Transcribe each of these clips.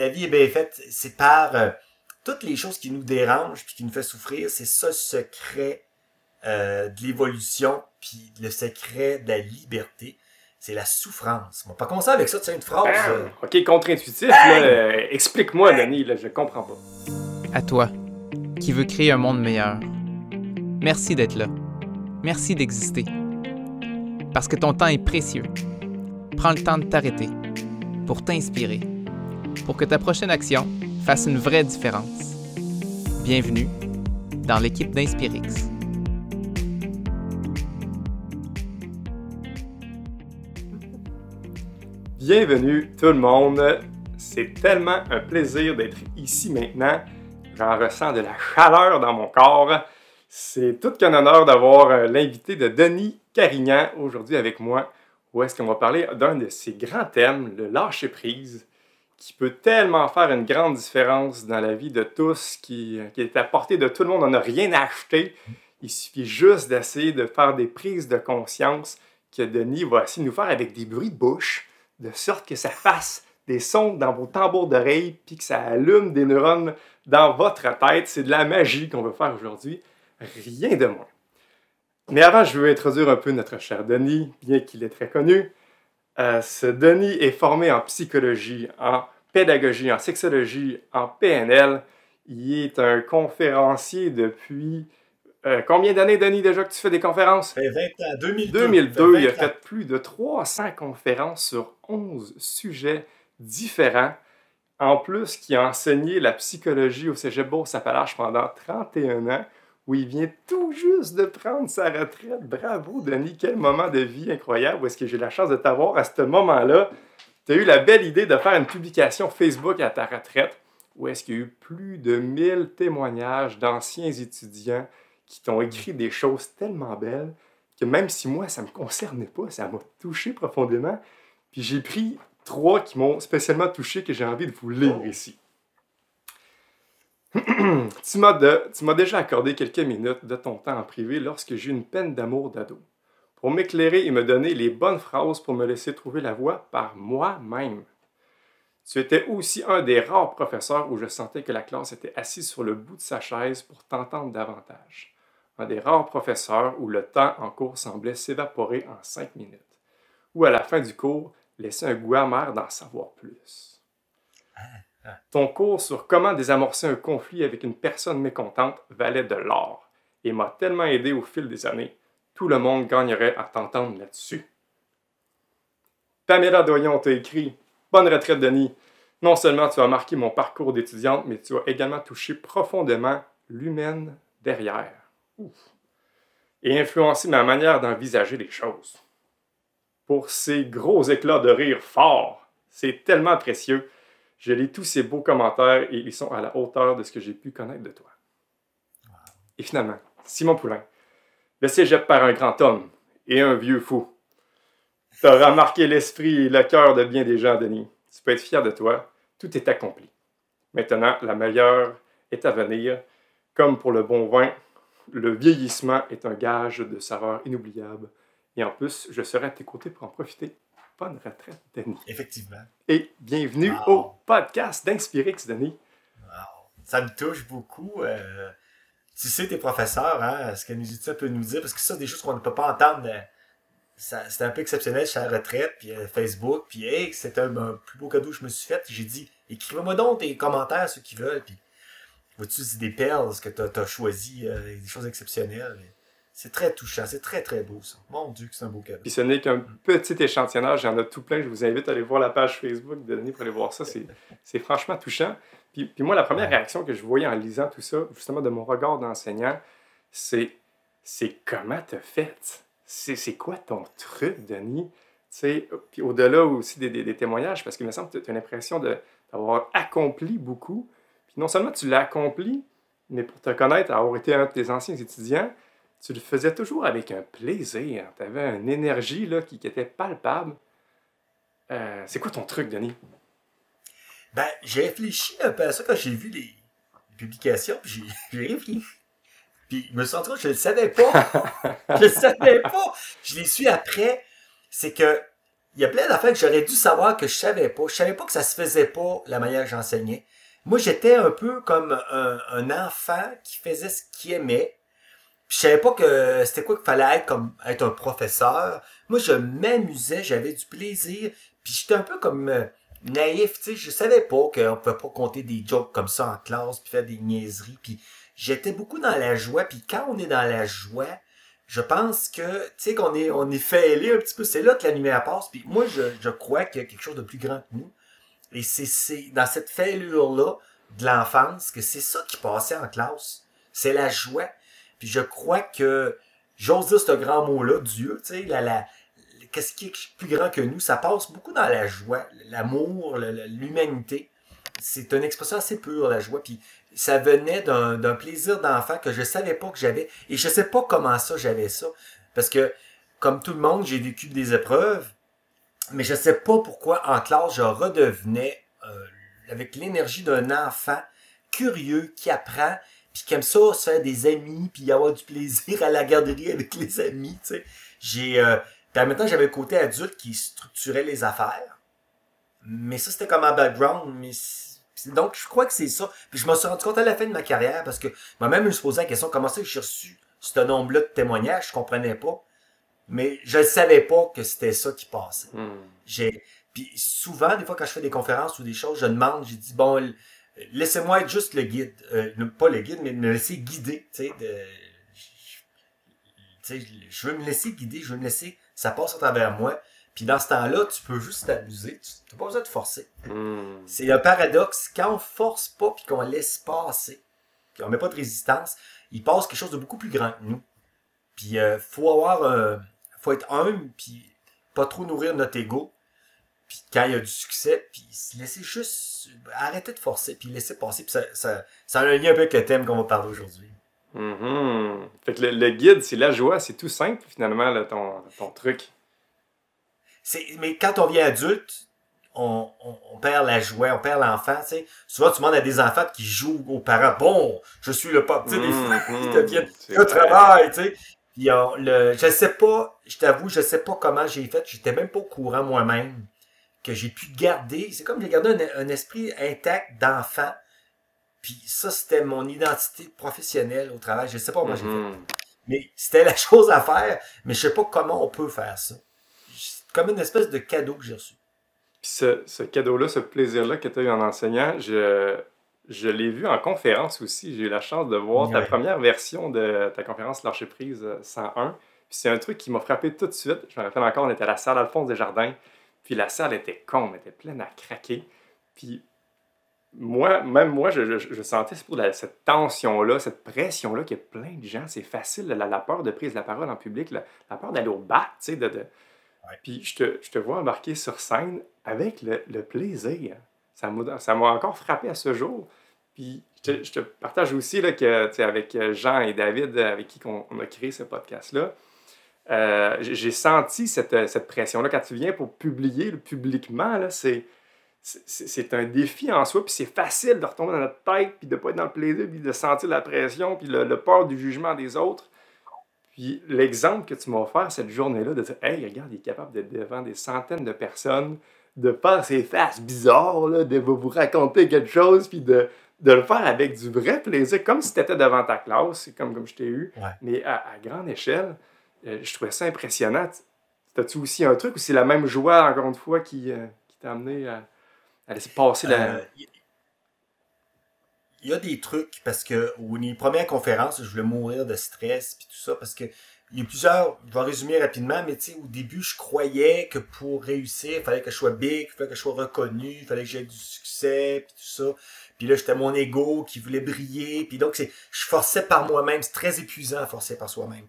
la vie est bien faite, c'est par euh, toutes les choses qui nous dérangent puis qui nous fait souffrir, c'est ça le secret euh, de l'évolution puis le secret de la liberté. C'est la souffrance. On va pas commencer avec ça, tu sais, une phrase. euh, Ok, contre-intuitif. euh, Explique-moi, Denis, là, je comprends pas. À toi, qui veux créer un monde meilleur. Merci d'être là. Merci d'exister. Parce que ton temps est précieux. Prends le temps de t'arrêter pour t'inspirer, pour que ta prochaine action fasse une vraie différence. Bienvenue dans l'équipe d'Inspirix. Bienvenue tout le monde. C'est tellement un plaisir d'être ici maintenant. J'en ressens de la chaleur dans mon corps. C'est tout qu'un honneur d'avoir euh, l'invité de Denis Carignan aujourd'hui avec moi. Où est-ce qu'on va parler d'un de ses grands thèmes, le lâcher-prise, qui peut tellement faire une grande différence dans la vie de tous, qui, est à portée de tout le monde. On n'a rien à acheter. Il suffit juste d'essayer de faire des prises de conscience que Denis va essayer de nous faire avec des bruits de bouche de sorte que ça fasse des sons dans vos tambours d'oreilles, puis que ça allume des neurones dans votre tête. C'est de la magie qu'on veut faire aujourd'hui, rien de moins. Mais avant, je veux introduire un peu notre cher Denis, bien qu'il est très connu. Euh, ce Denis est formé en psychologie, en pédagogie, en sexologie, en PNL. Il est un conférencier depuis... euh, combien d'années, Denis, déjà que tu fais des conférences? Ça fait 20 ans, 2002. 2002, il a fait 20 ans. fait plus de 300 conférences sur 11 sujets différents. En plus, qui a enseigné la psychologie au Cégep Beauce-Appalaches pendant 31 ans, où il vient tout juste de prendre sa retraite. Bravo, Denis, quel moment de vie incroyable. Où est-ce que j'ai la chance de t'avoir à ce moment-là? Tu as eu la belle idée de faire une publication Facebook à ta retraite, où est-ce qu'il y a eu plus de 1000 témoignages d'anciens étudiants qui t'ont écrit des choses tellement belles que même si moi, ça ne me concernait pas, ça m'a touché profondément. Puis j'ai pris trois qui m'ont spécialement touché que j'ai envie de vous lire ici. tu m'as déjà accordé quelques minutes de ton temps en privé lorsque j'ai eu une peine d'amour d'ado. Pour m'éclairer et me donner les bonnes phrases pour me laisser trouver la voie par moi-même. Tu étais aussi un des rares professeurs où je sentais que la classe était assise sur le bout de sa chaise pour t'entendre davantage un des rares professeurs où le temps en cours semblait s'évaporer en cinq minutes, ou à la fin du cours, laisser un goût amer d'en savoir plus. Ton cours sur comment désamorcer un conflit avec une personne mécontente valait de l'or et m'a tellement aidé au fil des années. Tout le monde gagnerait à t'entendre là-dessus. Pamela Doyon t'a écrit Bonne retraite, Denis. Non seulement tu as marqué mon parcours d'étudiante, mais tu as également touché profondément l'humaine derrière. Ouf. Et influencé ma manière d'envisager les choses. Pour ces gros éclats de rire forts, c'est tellement précieux. Je lis tous ces beaux commentaires et ils sont à la hauteur de ce que j'ai pu connaître de toi. Et finalement, Simon Poulain, le cégep par un grand homme et un vieux fou. T'as remarqué l'esprit et le cœur de bien des gens, Denis. Tu peux être fier de toi. Tout est accompli. Maintenant, la meilleure est à venir. Comme pour le bon vin, le vieillissement est un gage de saveur inoubliable. Et en plus, je serai à tes côtés pour en profiter. Bonne retraite, Denis. Effectivement. Et bienvenue Wow. au podcast d'Inspirix, Denis. Wow. Ça me touche beaucoup. euh, tu sais, tes professeurs, hein, ce que nous ça peut nous dire, parce que ça, c'est des choses qu'on ne peut pas entendre. euh, C'était un peu exceptionnel chez la retraite, puis euh, Facebook, puis hey, c'était un, plus beau cadeau que je me suis fait. J'ai dit, écrivez-moi donc tes commentaires, ceux qui veulent, puis vois-tu, c'est des perles que tu as, choisi, euh, des choses exceptionnelles. C'est très touchant, c'est très très beau ça. Mon Dieu, que c'est un beau cadeau. Puis ce n'est qu'un petit échantillonnage, il y en a tout plein. Je vous invite à aller voir la page Facebook de Denis pour aller voir ça. C'est, franchement touchant. Puis, puis moi, la première réaction que je voyais en lisant tout ça, justement de mon regard d'enseignant, c'est, c'est comment t'as fait? C'est, quoi ton truc, Denis? Puis au-delà aussi des, des- des témoignages, parce qu'il me semble que tu as l'impression d'avoir accompli beaucoup. Puis non seulement tu l'as accompli, mais pour te connaître, avoir été un de tes anciens étudiants, tu le faisais toujours avec un plaisir. Tu avais une énergie là, qui, qui était palpable. Euh, c'est quoi ton truc, Denis? Ben, j'ai réfléchi un peu à ça quand j'ai vu les, publications, puis j'ai, j'ai réfléchi. Puis je me suis rendu compte que je le savais pas. je le savais pas. Je l'ai su après. C'est que il y a plein d'affaires que j'aurais dû savoir que je savais pas. Je savais pas que ça se faisait pas la manière que j'enseignais. Moi, j'étais un peu comme un, un enfant qui faisait ce qu'il aimait. Je savais pas que c'était quoi qu'il fallait être comme être un professeur. Moi, je m'amusais, j'avais du plaisir. Puis j'étais un peu comme euh, naïf, tu sais. Je savais pas qu'on pouvait pas compter des jokes comme ça en classe, puis faire des niaiseries. Puis j'étais beaucoup dans la joie. Puis quand on est dans la joie, je pense que, tu sais, qu'on est, on est fêlé un petit peu. C'est là que la lumière passe. Puis moi, je, je crois qu'il y a quelque chose de plus grand que nous. Et c'est, c'est dans cette fêlure-là de l'enfance que c'est ça qui passait en classe. C'est la joie. Puis je crois que, j'ose dire ce grand mot-là, Dieu, tu sais, la, la, qu'est-ce qui est plus grand que nous, ça passe beaucoup dans la joie, l'amour, l'humanité. C'est une expression assez pure, la joie. Puis ça venait d'un plaisir d'enfant que je savais pas que j'avais. Et je sais pas comment ça j'avais ça. Parce que, comme tout le monde, j'ai vécu des épreuves. Mais je sais pas pourquoi en classe je redevenais euh, avec l'énergie d'un enfant curieux qui apprend puis qui ça se faire des amis puis avoir du plaisir à la garderie avec les amis tu sais. J'ai euh, puis en même temps j'avais le côté adulte qui structurait les affaires. Mais ça c'était comme un background mais donc je crois que c'est ça. Puis je me suis rendu compte à la fin de ma carrière parce que moi-même je me suis posé la question comment ça que j'ai reçu ce nombre-là de témoignages? Je comprenais pas. Mais je ne savais pas que c'était ça qui passait. Hmm. J'ai puis souvent des fois quand je fais des conférences ou des choses, je demande, j'ai dit bon laissez-moi être juste le guide, euh, pas le guide mais me laisser guider, tu sais de je veux me laisser guider, je veux me laisser ça passe à travers moi. Puis dans ce temps-là, tu peux juste t'amuser, tu n'as pas besoin de forcer. Hmm. C'est un paradoxe quand on force pas puis qu'on laisse passer, puis on met pas de résistance, il passe quelque chose de beaucoup plus grand que nous. Puis euh, faut avoir faut être humble, puis pas trop nourrir notre ego. Puis quand il y a du succès, puis se laisser juste arrêter de forcer, puis laisser passer. Puis ça, ça, ça a un lien un peu avec le thème qu'on va parler aujourd'hui. Mhm. Fait que le, le guide, c'est la joie, c'est tout simple finalement, là, ton, ton truc. Mais quand on vient adulte, on, on, on perd la joie, on perd l'enfant. Tu sais. Souvent, tu demandes à des enfants qui jouent aux parents, bon, je suis le papa. Tu sais, des fois, Mhm. ils deviennent le travail, tu sais. Puis on- le, je sais pas, je t'avoue, je sais pas comment j'ai fait. J'étais même pas au courant moi-même que j'ai pu garder. C'est comme j'ai gardé un, un esprit intact d'enfant. Puis ça, c'était mon identité professionnelle au travail. Je sais pas comment j'ai fait. Mhm. Mais c'était la chose à faire. Mais je sais pas comment on peut faire ça. C'est comme une espèce de cadeau que j'ai reçu. Puis ce, ce cadeau-là, ce plaisir-là que tu as eu en enseignant, je, je l'ai vu en conférence aussi. J'ai eu la chance de voir ta première version de ta conférence Lâcher prise euh, 101. Puis c'est un truc qui m'a frappé tout de suite. Je me rappelle encore, on était à la salle Alphonse Desjardins. Puis la salle était con, elle était pleine à craquer. Puis moi, même moi, je, je- je sentais c'est pour la- cette tension-là, cette pression-là qu'il y a plein de gens. C'est facile, la, la peur de prise de la parole en public, la, la peur d'aller au bat, tu sais, de, de- Puis je te, je te vois embarquer sur scène avec le, le plaisir. Ça m'a ça m'a encore frappé à ce jour. Puis je te, je te partage aussi là, que, avec Jean et David, avec qui on, on a créé ce podcast-là, euh, j'ai senti cette, cette pression-là. Quand tu viens pour publier publiquement, là, c'est c'est c'est un défi en soi, puis c'est facile de retomber dans notre tête, puis de pas être dans le plaisir, puis de sentir la pression, puis le, le peur du jugement des autres. Puis l'exemple que tu m'as offert cette journée-là, de dire Hey, regarde, il est capable d'être devant des centaines de personnes, de faire ses faces bizarres, là, de vous raconter quelque chose, puis de, de le faire avec du vrai plaisir, comme si tu étais devant ta classe, comme, comme je t'ai eu, Ouais. mais à, à grande échelle. Euh, je trouvais ça impressionnant. T'as-tu aussi un truc ou c'est la même joie, encore une fois, qui, euh, qui t'a amené à, à laisser passer la. Euh, Il il y a des trucs parce que aux les premières conférences, je voulais mourir de stress puis tout ça parce que il y a plusieurs, je vais résumer rapidement, mais tu sais, au début, je croyais que pour réussir, il fallait que je sois big, il fallait que je sois reconnu, il fallait que j'aie du succès, puis tout ça. Puis là, j'étais mon ego qui voulait briller, puis donc c'est, je forçais par moi-même, c'est très épuisant à forcer par soi-même.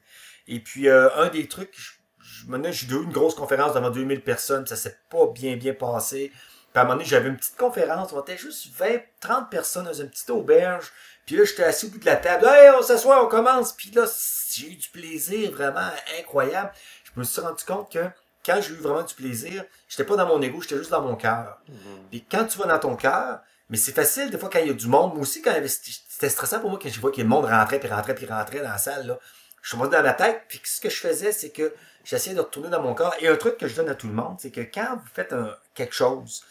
Et puis, euh, un des trucs, je, je, j'ai eu une grosse conférence devant 2000 personnes, ça s'est pas bien, bien passé. Puis à un moment donné, j'avais une petite conférence, on était juste 20, 30 personnes dans une petite auberge. Puis là, j'étais assis au bout de la table. Hey, on s'assoit, on commence. Puis là, j'ai eu du plaisir vraiment incroyable. Je me suis rendu compte que quand j'ai eu vraiment du plaisir, j'étais pas dans mon ego, j'étais juste dans mon cœur. Mhm. Puis quand tu vas dans ton cœur, mais c'est facile des fois quand il y a du monde. Moi aussi, quand c'était stressant pour moi quand je vois que le monde rentrait, puis rentrait, puis rentrait dans la salle. Là. Je suis dans la tête, puis ce que je faisais, c'est que j'essayais de retourner dans mon corps. Et un truc que je donne à tout le monde, c'est que quand vous faites quelque chose,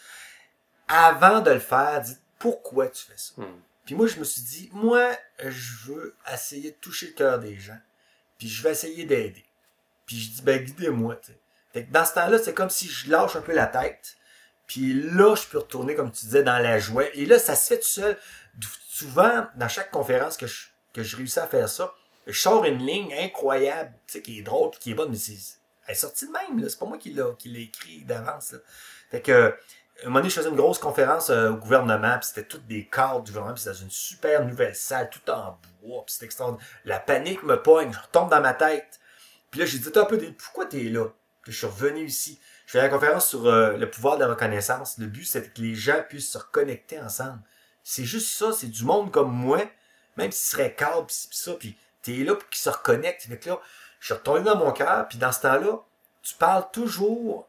avant de le faire, dites pourquoi tu fais ça? Hmm. Puis moi, je me suis dit, moi, je veux essayer de toucher le cœur des gens, puis je vais essayer d'aider. Puis je dis, ben, guidez-moi, tu Fait que dans ce temps-là, c'est comme si je lâche un peu la tête, puis là, je peux retourner, comme tu disais, dans la joie. Et là, ça se fait tout seul. Souvent, dans chaque conférence que je, que je réussis à faire ça, je sors une ligne incroyable, tu sais, qui est drôle, qui est bonne, mais c'est, elle est sortie de même, là. C'est pas moi qui l'a, qui l'ai écrit d'avance. Fait que, un moment donné, je faisais une grosse conférence euh, au gouvernement, puis c'était toutes des cadres du gouvernement, puis c'était dans une super nouvelle salle, tout en bois, puis c'était extraordinaire. La panique me pogne, je retombe dans ma tête. Puis là, j'ai dit, un peu, pourquoi t'es là? Puis je suis revenu ici. Je fais la conférence sur euh, le pouvoir de la reconnaissance. Le but, c'est que les gens puissent se reconnecter ensemble. C'est juste ça, c'est du monde comme moi, même s'il serait cadre, puis ça, puis t'es là pour qu'ils se reconnectent. Fait que là, je suis retourné dans mon cœur, puis dans ce temps-là, tu parles toujours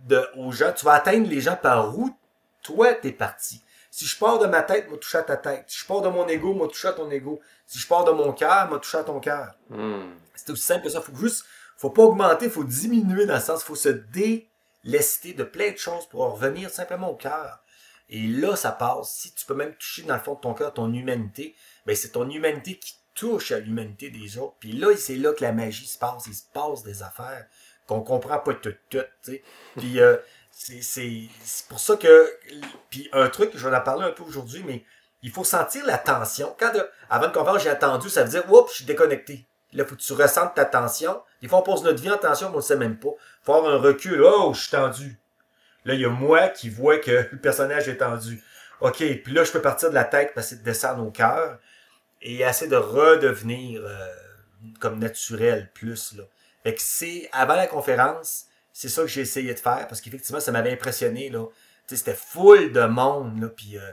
de, aux gens, tu vas atteindre les gens par où toi t'es parti. Si je pars de ma tête, moi toucher à ta tête. Si je pars de mon ego, moi toucher à ton ego. Si je pars de mon cœur, moi toucher à ton cœur. Hmm. C'est aussi simple que ça. Faut juste, faut pas augmenter, faut diminuer dans le sens, faut se délester de plein de choses pour revenir simplement au cœur. Et là, ça passe. Si tu peux même toucher dans le fond de ton cœur ton humanité, ben c'est ton humanité qui touche à l'humanité des autres. Puis là, c'est là que la magie se passe. Il se passe des affaires qu'on comprend pas tout, tout, tu. Puis euh, c'est pour ça que... Puis un truc, je vais en parler un peu aujourd'hui, mais il faut sentir la tension. Quand avant de conférence, j'ai attendu, ça veut dire, oups, je suis déconnecté. Là, faut que tu ressentes ta tension. Des fois, on pose notre vie en tension, mais on ne sait même pas. Faut avoir un recul. Oh, je suis tendu. Là, il y a moi qui vois que le personnage est tendu. OK, puis là, je peux partir de la tête, passer de descendre au cœur et essayer de redevenir euh, comme naturel plus. Là. Fait que c'est, avant la conférence, c'est ça que j'ai essayé de faire, parce qu'effectivement, ça m'avait impressionné, là. C'était full de monde, là, puis euh,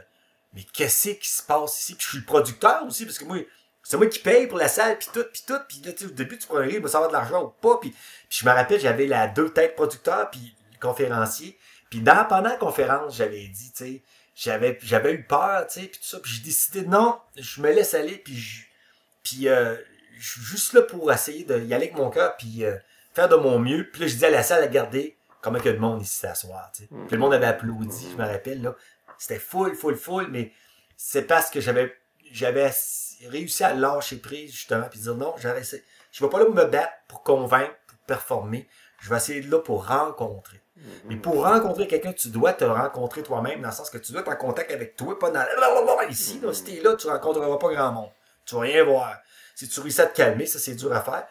mais qu'est-ce qui se passe ici? Puis je suis le producteur aussi, parce que moi, c'est moi qui paye pour la salle, puis tout, puis tout, puis là, au début, tu prends rire, va de l'argent ou pas, puis, puis je me rappelle, j'avais la deux têtes producteur, puis le conférencier, puis dans, pendant la conférence, j'avais dit, tu sais, j'avais, j'avais eu peur, tu sais, puis tout ça, puis j'ai décidé, non, je me laisse aller, puis je, puis euh, je suis juste là pour essayer d'y aller avec mon cœur, puis euh, faire de mon mieux. Puis là, je dis à la salle à garder comment il y a de monde ici s'asseoir. Tu sais. Puis le monde avait applaudi, je me rappelle. là. C'était full, full, full, mais c'est parce que j'avais j'avais réussi à lâcher prise, justement, puis dire non, j'avais je vais pas là me battre pour convaincre, pour performer. Je vais essayer de là pour rencontrer. Mais pour rencontrer quelqu'un, tu dois te rencontrer toi-même, dans le sens que tu dois être en contact avec toi, pas dans ici. Là, si t'es là, tu rencontreras pas grand monde. Tu vas rien voir. Si tu réussis à te calmer, ça c'est dur à faire.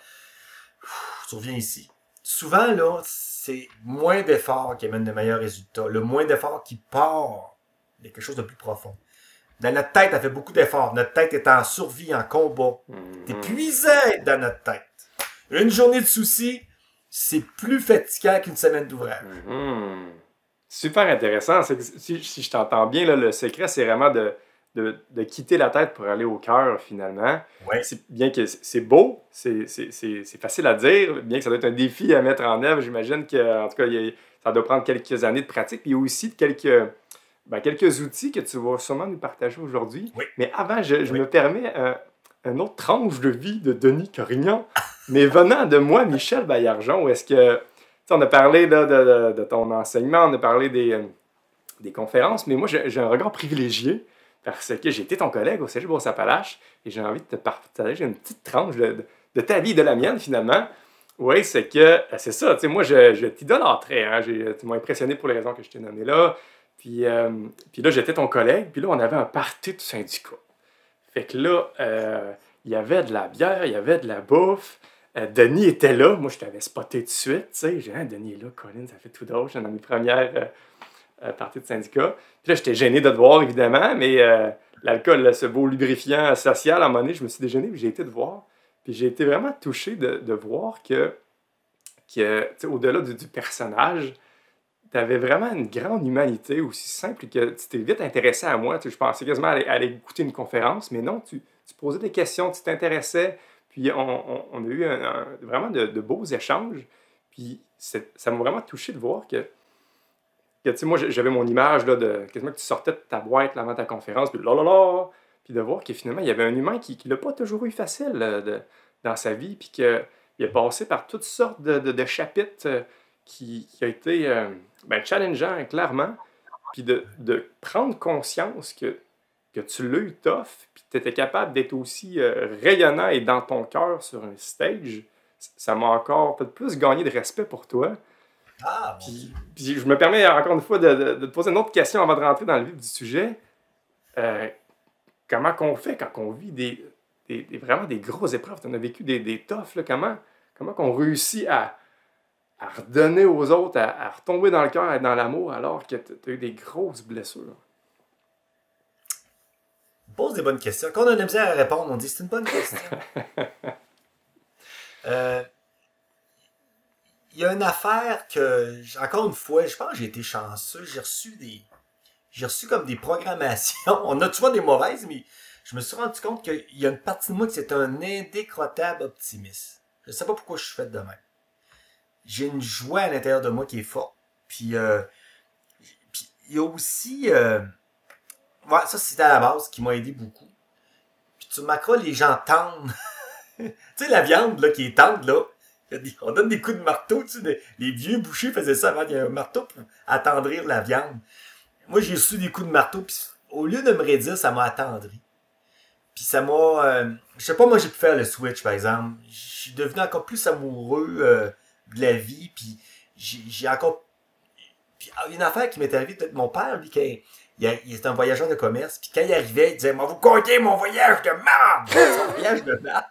tu reviens ici. Souvent, là, c'est moins d'efforts qui amène de meilleurs résultats. Le moins d'efforts qui part de quelque chose de plus profond. Dans notre tête, elle fait beaucoup d'efforts. Notre tête est en survie, en combat. T'es mm-hmm. puisé dans notre tête. Une journée de soucis, c'est plus fatigant qu'une semaine d'ouvrage. Mm-hmm. Super intéressant. Si, si, je t'entends bien, là, le secret, c'est vraiment de, de, de, quitter la tête pour aller au cœur, finalement. Ouais. Bien que c'est beau, c'est facile à dire, bien que ça doit être un défi à mettre en œuvre. J'imagine que, en tout cas, ça doit prendre quelques années de pratique. Puis il y a aussi quelques, ben, quelques outils que tu vas sûrement nous partager aujourd'hui. Oui. Mais avant, je, je me permets un, un, autre tranche de vie de Denis Corignan, mais venant de moi, Michel Baillargeon, est-ce que. on a parlé de, ton enseignement, on a parlé des, euh, conférences, mais moi, j'ai un regard privilégié parce que j'ai été ton collègue au Cégep Beauce-Appalaches et j'ai envie de te partager une petite tranche de, ta vie de la mienne finalement. Oui, c'est que euh, c'est ça, tu sais, moi je, je t'idolâtrais, hein, tu m'as impressionné pour les raisons que je t'ai nommées là. Puis, euh, puis là, j'étais ton collègue, puis là, on avait un party de syndicat. Fait que là, euh, il y avait de la bière, il y avait de la bouffe. Denis était là, moi je t'avais spoté tout de suite, tu sais, dit, Denis est là, Colin, ça fait tout d'autre, j'étais dans mes premières euh, partie de syndicat. Puis là, j'étais gêné de te voir, évidemment, mais euh, l'alcool, ce beau lubrifiant social, à un moment donné, je me suis déjeuné, puis j'ai été te voir. Puis j'ai été vraiment touché de, voir que, que au-delà du, personnage, tu avais vraiment une grande humanité, aussi simple que tu t'es vite intéressé à moi. Je pensais quasiment aller, aller écouter une conférence, mais non, tu posais des questions, tu t'intéressais. Puis on, a eu vraiment de, beaux échanges. Puis ça m'a vraiment touché de voir que moi, j'avais mon image là, de quasiment que tu sortais de ta boîte avant ta conférence, puis là, là, là, puis de voir que finalement, il y avait un humain qui ne l'a pas toujours eu facile de, dans sa vie, puis qu'il a passé par toutes sortes de, chapitres euh, qui, qui, a été euh, ben, challengeant, clairement, puis de, prendre conscience que, que tu l'as eu tough, puis tu étais capable d'être aussi euh, rayonnant et dans ton cœur sur un stage, ça m'a encore peut-être plus gagné de respect pour toi. Ah, puis, puis, je me permets encore une fois de, de, te poser une autre question avant de rentrer dans le vif du sujet. comment qu'on fait quand on vit des, des, vraiment des grosses épreuves? Tu en as vécu des, des toughs. Là. Comment, comment qu'on réussit à, à redonner aux autres, à, retomber dans le cœur et dans l'amour alors que tu as eu des grosses blessures? Pose des bonnes questions. Quand on a de la misère à répondre, on dit c'est une bonne question. Euh, il y a une affaire que, encore une fois, je pense que j'ai été chanceux. J'ai reçu des. J'ai reçu comme des programmations. On a toujours des mauvaises, mais je me suis rendu compte qu'il y a une partie de moi qui c'est un indécrottable optimiste. Je ne sais pas pourquoi je suis fait de même. J'ai une joie à l'intérieur de moi qui est forte. Puis, euh, puis il y a aussi... Euh, ouais, ça, c'était à la base qui m'a aidé beaucoup. Puis tu remarqueras, les gens tendent. tu sais, la viande là, qui est tendre, là, on donne des coups de marteau. Tu sais, les vieux bouchers faisaient ça avant qu'il y un marteau pour attendrir la viande. Moi, j'ai reçu des coups de marteau, puis au lieu de me raidir, ça m'a attendri. Puis ça m'a. Euh, je sais pas, moi j'ai pu faire le switch par exemple. Je suis devenu encore plus amoureux euh, de la vie. Puis j'ai encore. Puis ah, une affaire qui m'est arrivée, peut-être mon père, lui, qui il, était un voyageur de commerce. Puis quand il arrivait, il disait Moi, vous comptez mon voyage de merde Son voyage de merde.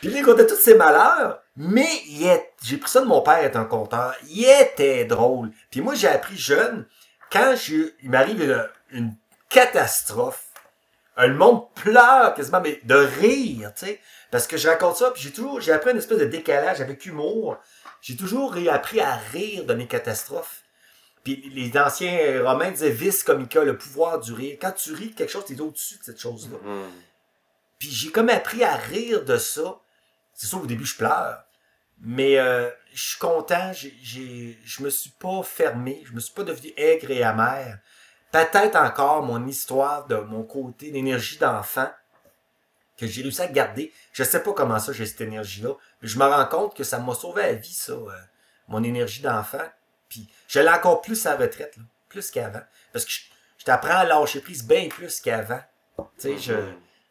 Puis il comptait tous ses malheurs, mais j'ai pris ça de mon père, être un conteur. Il était drôle. Puis moi, j'ai appris jeune, quand il m'arrive une catastrophe, le monde pleure quasiment, mais de rire, tu sais. Parce que je raconte ça, puis j'ai toujours, j'ai appris une espèce de décalage avec humour. J'ai toujours appris à rire de mes catastrophes. Puis les anciens romains disaient vis comica, le pouvoir du rire. Quand tu ris de quelque chose, t'es au-dessus de cette chose-là. Mm-hmm. Puis j'ai comme appris à rire de ça. C'est sûr, au début, je pleure. Mais euh, je suis content, j'ai, je me suis pas fermé, je me suis pas devenu aigre et amer peut-être encore mon histoire de mon côté d'énergie d'enfant que j'ai réussi à garder. Je sais pas comment ça j'ai cette énergie-là, mais je me rends compte que ça m'a sauvé la vie, ça, euh, mon énergie d'enfant. Puis je l'ai encore plus à retraite, plus qu'avant. Parce que je, t'apprends à lâcher prise bien plus qu'avant. Tu sais, je,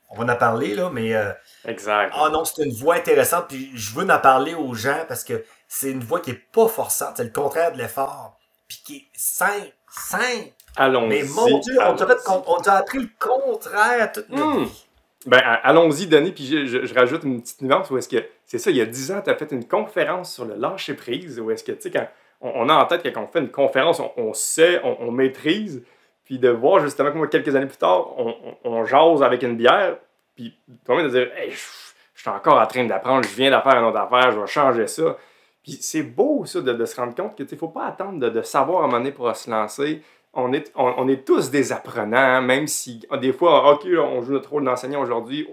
on va en parler, là, mais... Euh, exact. Ah non, c'est une voix intéressante, puis je veux en parler aux gens parce que c'est une voix qui est pas forçante, c'est le contraire de l'effort, puis qui est simple, simple, Allons-y. Mais mon Dieu, on t'a appris le contraire toute notre hmm. vie. Ben, allons-y, Denis, puis je, rajoute une petite nuance où est-ce que, c'est ça, il y a 10 ans, tu as fait une conférence sur le lâcher-prise, où est-ce que, tu sais, quand on, a en tête quand on fait une conférence, on, sait, on, maîtrise, puis de voir justement que quelques années plus tard, on, jase avec une bière, puis de dire, hey, je, suis encore en train d'apprendre, je viens d'affaire une autre affaire, je vais changer ça. Puis c'est beau, ça, de, se rendre compte que, tu faut pas attendre de, savoir à un moment donné pour se lancer on est, on, est tous des apprenants, hein, même si des fois, OK, on joue notre rôle d'enseignant aujourd'hui,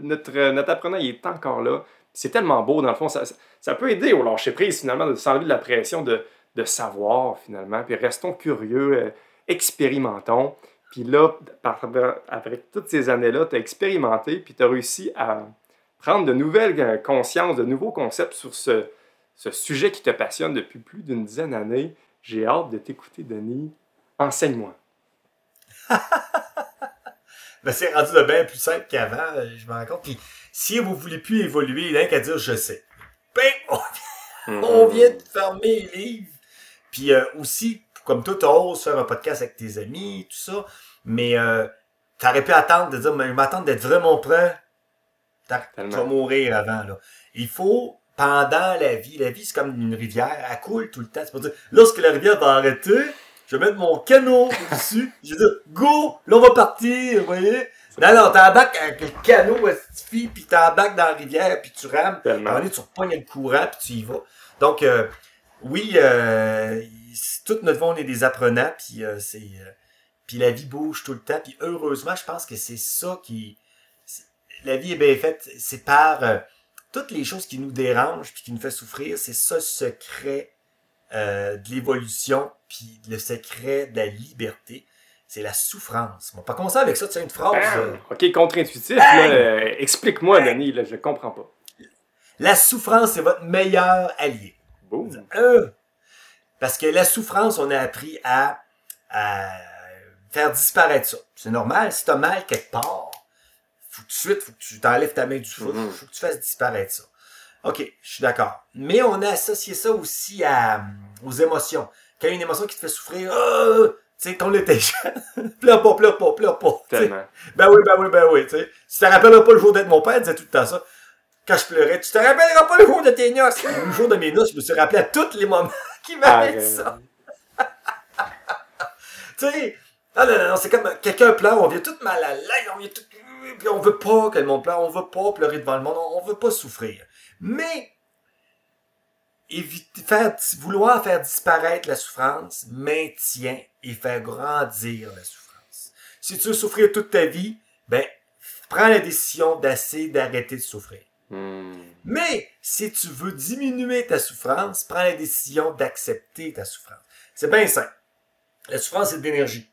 notre, notre apprenant, il est encore là. C'est tellement beau, dans le fond, ça, peut aider au lâcher prise, finalement, de s'enlever de la pression de, savoir, finalement. Puis restons curieux, euh, expérimentons. Puis là, avec toutes ces années-là, tu as expérimenté, puis tu as réussi à prendre de nouvelles euh, consciences, de nouveaux concepts sur ce, ce sujet qui te passionne depuis plus d'une dizaine d'années. J'ai hâte de t'écouter, Denis. Enseigne-moi. ben, c'est rendu de bien plus simple qu'avant, euh, je me rends compte. Puis, si vous voulez plus évoluer, il n'y a qu'à dire je sais. Ben, on vient, de fermer les livres. Puis euh, aussi, comme toi, tu oses faire un podcast avec tes amis, tout ça. Mais euh, tu aurais pu attendre de dire, mais je m'attends d'être vraiment prêt. Tu vas mourir avant. Là. Il faut, pendant la vie, la vie c'est comme une rivière, elle coule tout le temps. C'est pour dire, lorsque la rivière va arrêter, je vais mettre mon canot dessus, je vais dire, go, là on va partir, vous voyez? Non, non, t'embarques avec le canot, puis t'embarques dans la rivière, puis tu rames. À un moment donné, tu repognes le courant, puis tu y vas. Donc, euh, oui, euh, toute notre vie, on est des apprenants, puis euh, c'est... Euh, puis la vie bouge tout le temps, puis heureusement, je pense que c'est ça qui... La vie est bien faite, c'est par toutes les choses qui nous dérangent, puis qui nous fait souffrir, c'est ça le secret de l'évolution, puis le secret de la liberté, c'est la souffrance. On va pas commencer avec ça, tu sais, une phrase. euh, Ok, contre-intuitif. euh, Explique-moi, Denis, là, je comprends pas. la souffrance, c'est votre meilleur allié. Boum. Euh, parce que la souffrance, on a appris à, à faire disparaître ça. C'est normal, si tu as mal quelque part, faut tout de suite, faut que tu t'enlèves ta main du feu, Mhm. faut que tu fasses disparaître ça. OK, je suis d'accord. Mais on a associé ça aussi à, aux émotions. Quand il y a une émotion qui te fait souffrir, sais, quand on était jeune, pleure pas, pleure pas, pleure pas. Tellement. Ben oui, ben oui, ben oui, tu sais. Tu te rappelleras pas le jour d'être mon père, il disait tout le temps ça. Quand je pleurais, tu te rappelleras pas le jour de tes noces. Le jour de mes noces, je me suis rappelé à tous les moments qui m'avaient dit ça. Tu sais, ah non, non, non, c'est comme quelqu'un pleure, on vient tout mal à l'aise, on vient tout. Puis on veut pas que le monde pleure, on veut pas pleurer devant le monde, on, on veut pas souffrir. Mais, éviter, faire, vouloir faire disparaître la souffrance maintient et fait grandir la souffrance. Si tu veux souffrir toute ta vie, ben, prends la décision d'essayer d'arrêter de souffrir. Hmm. Mais si tu veux diminuer ta souffrance, prends la décision d'accepter ta souffrance. C'est bien simple. La souffrance, c'est de l'énergie.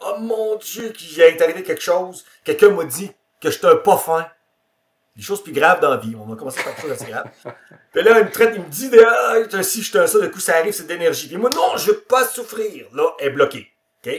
Oh mon Dieu, qu'il est arrivé quelque chose. Quelqu'un m'a dit que j'étais un pas fin. Des choses plus graves dans la vie. On va commencer par quelque chose d'assez grave. Puis là, il me traite, il me dit, ah, si je suis un ça, de coup, ça arrive, c'est de l'énergie. Puis moi, non, je veux pas souffrir. Là, elle est bloquée. OK?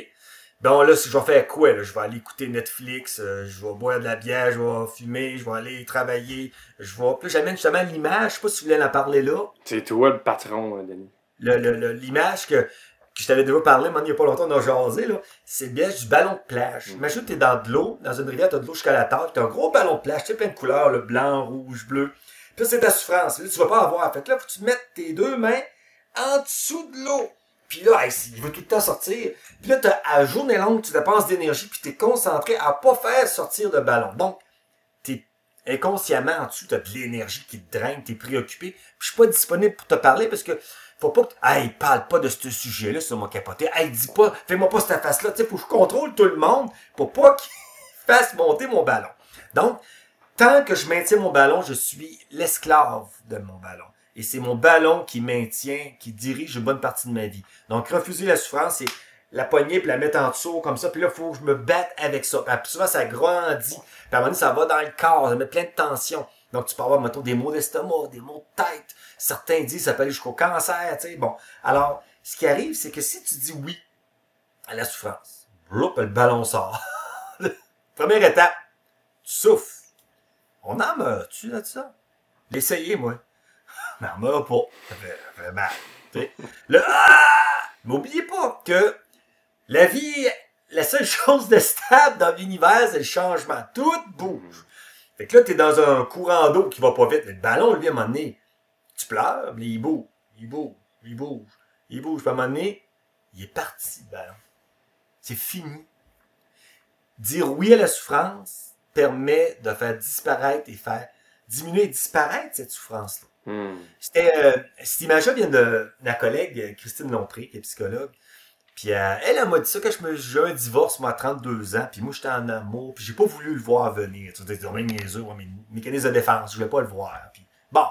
Bon, là, je vais faire quoi, là? Je vais aller écouter Netflix, euh, je vais boire de la bière, je vais fumer, je vais aller travailler, je vais... Puis j'amène justement l'image, je sais pas si vous voulez en parler là, C'est toi le patron, hein, Denis. le- le- le- l'image que, que je t'avais déjà parlé, mais il n'y a pas longtemps, on a jasé, là. C'est bien du ballon de plage. Mm. Imagine que t'es dans de l'eau, dans une rivière, t'as de l'eau jusqu'à la taille, t'as un gros ballon de plage, tu sais, plein de couleurs, le blanc, rouge, bleu. Puis c'est ta souffrance. Là, tu vas pas avoir. Fait que là, faut que tu mettes tes deux mains en dessous de l'eau. Puis là, hey, il veut tout le temps sortir. Puis là, t'as, à journée longue, tu dépenses d'énergie, puis t'es concentré à pas faire sortir le ballon. Donc, t'es inconsciemment en dessous, t'as de l'énergie qui te draine, t'es préoccupé. Puis je suis pas disponible pour te parler parce que faut pas que, hey, parle pas de ce sujet-là, ça m'a capoté. Hey, dis pas, fais-moi pas cette face-là. Tu sais, faut que je contrôle tout le monde pour pas qu'il fasse monter mon ballon. Donc, tant que je maintiens mon ballon, je suis l'esclave de mon ballon. Et c'est mon ballon qui maintient, qui dirige une bonne partie de ma vie. Donc, refuser la souffrance, c'est la poignée puis la mettre en dessous comme ça. Puis là, il faut que je me batte avec ça. Puis souvent, ça grandit. Puis à un moment donné, ça va dans le corps, ça met plein de tension. Donc, tu peux avoir, mettons, des maux d'estomac, des maux de tête. Certains disent ça peut aller jusqu'au cancer, tu sais. Bon. Alors, ce qui arrive, c'est que si tu dis oui à la souffrance, bloup, le ballon sort. Première étape, tu souffles. On en meurt-tu là de ça? L'essayer, moi. Mais on meurt pas. Sais. Le ah! Mais oubliez pas que la vie, la seule chose de stable dans l'univers, c'est le changement. Tout bouge. Fait que là, t'es dans un courant d'eau qui va pas vite. Mais le ballon, lui, à un moment donné, tu pleures, mais il bouge, il bouge, il bouge, il bouge. Puis à un moment donné, il est parti, le ballon. C'est fini. Dire oui à la souffrance permet de faire disparaître et faire diminuer et disparaître cette souffrance-là. Hmm. C'était, euh, cette image-là vient de ma collègue Christine Lompré, qui est psychologue. Puis euh, elle, elle m'a dit ça quand j'ai eu un divorce, moi, à 32 ans, puis moi, j'étais en amour, puis j'ai pas voulu le voir venir. Tu sais, même niaiseux, ouais, mais mécanisme de défense, je voulais pas le voir. Puis bon,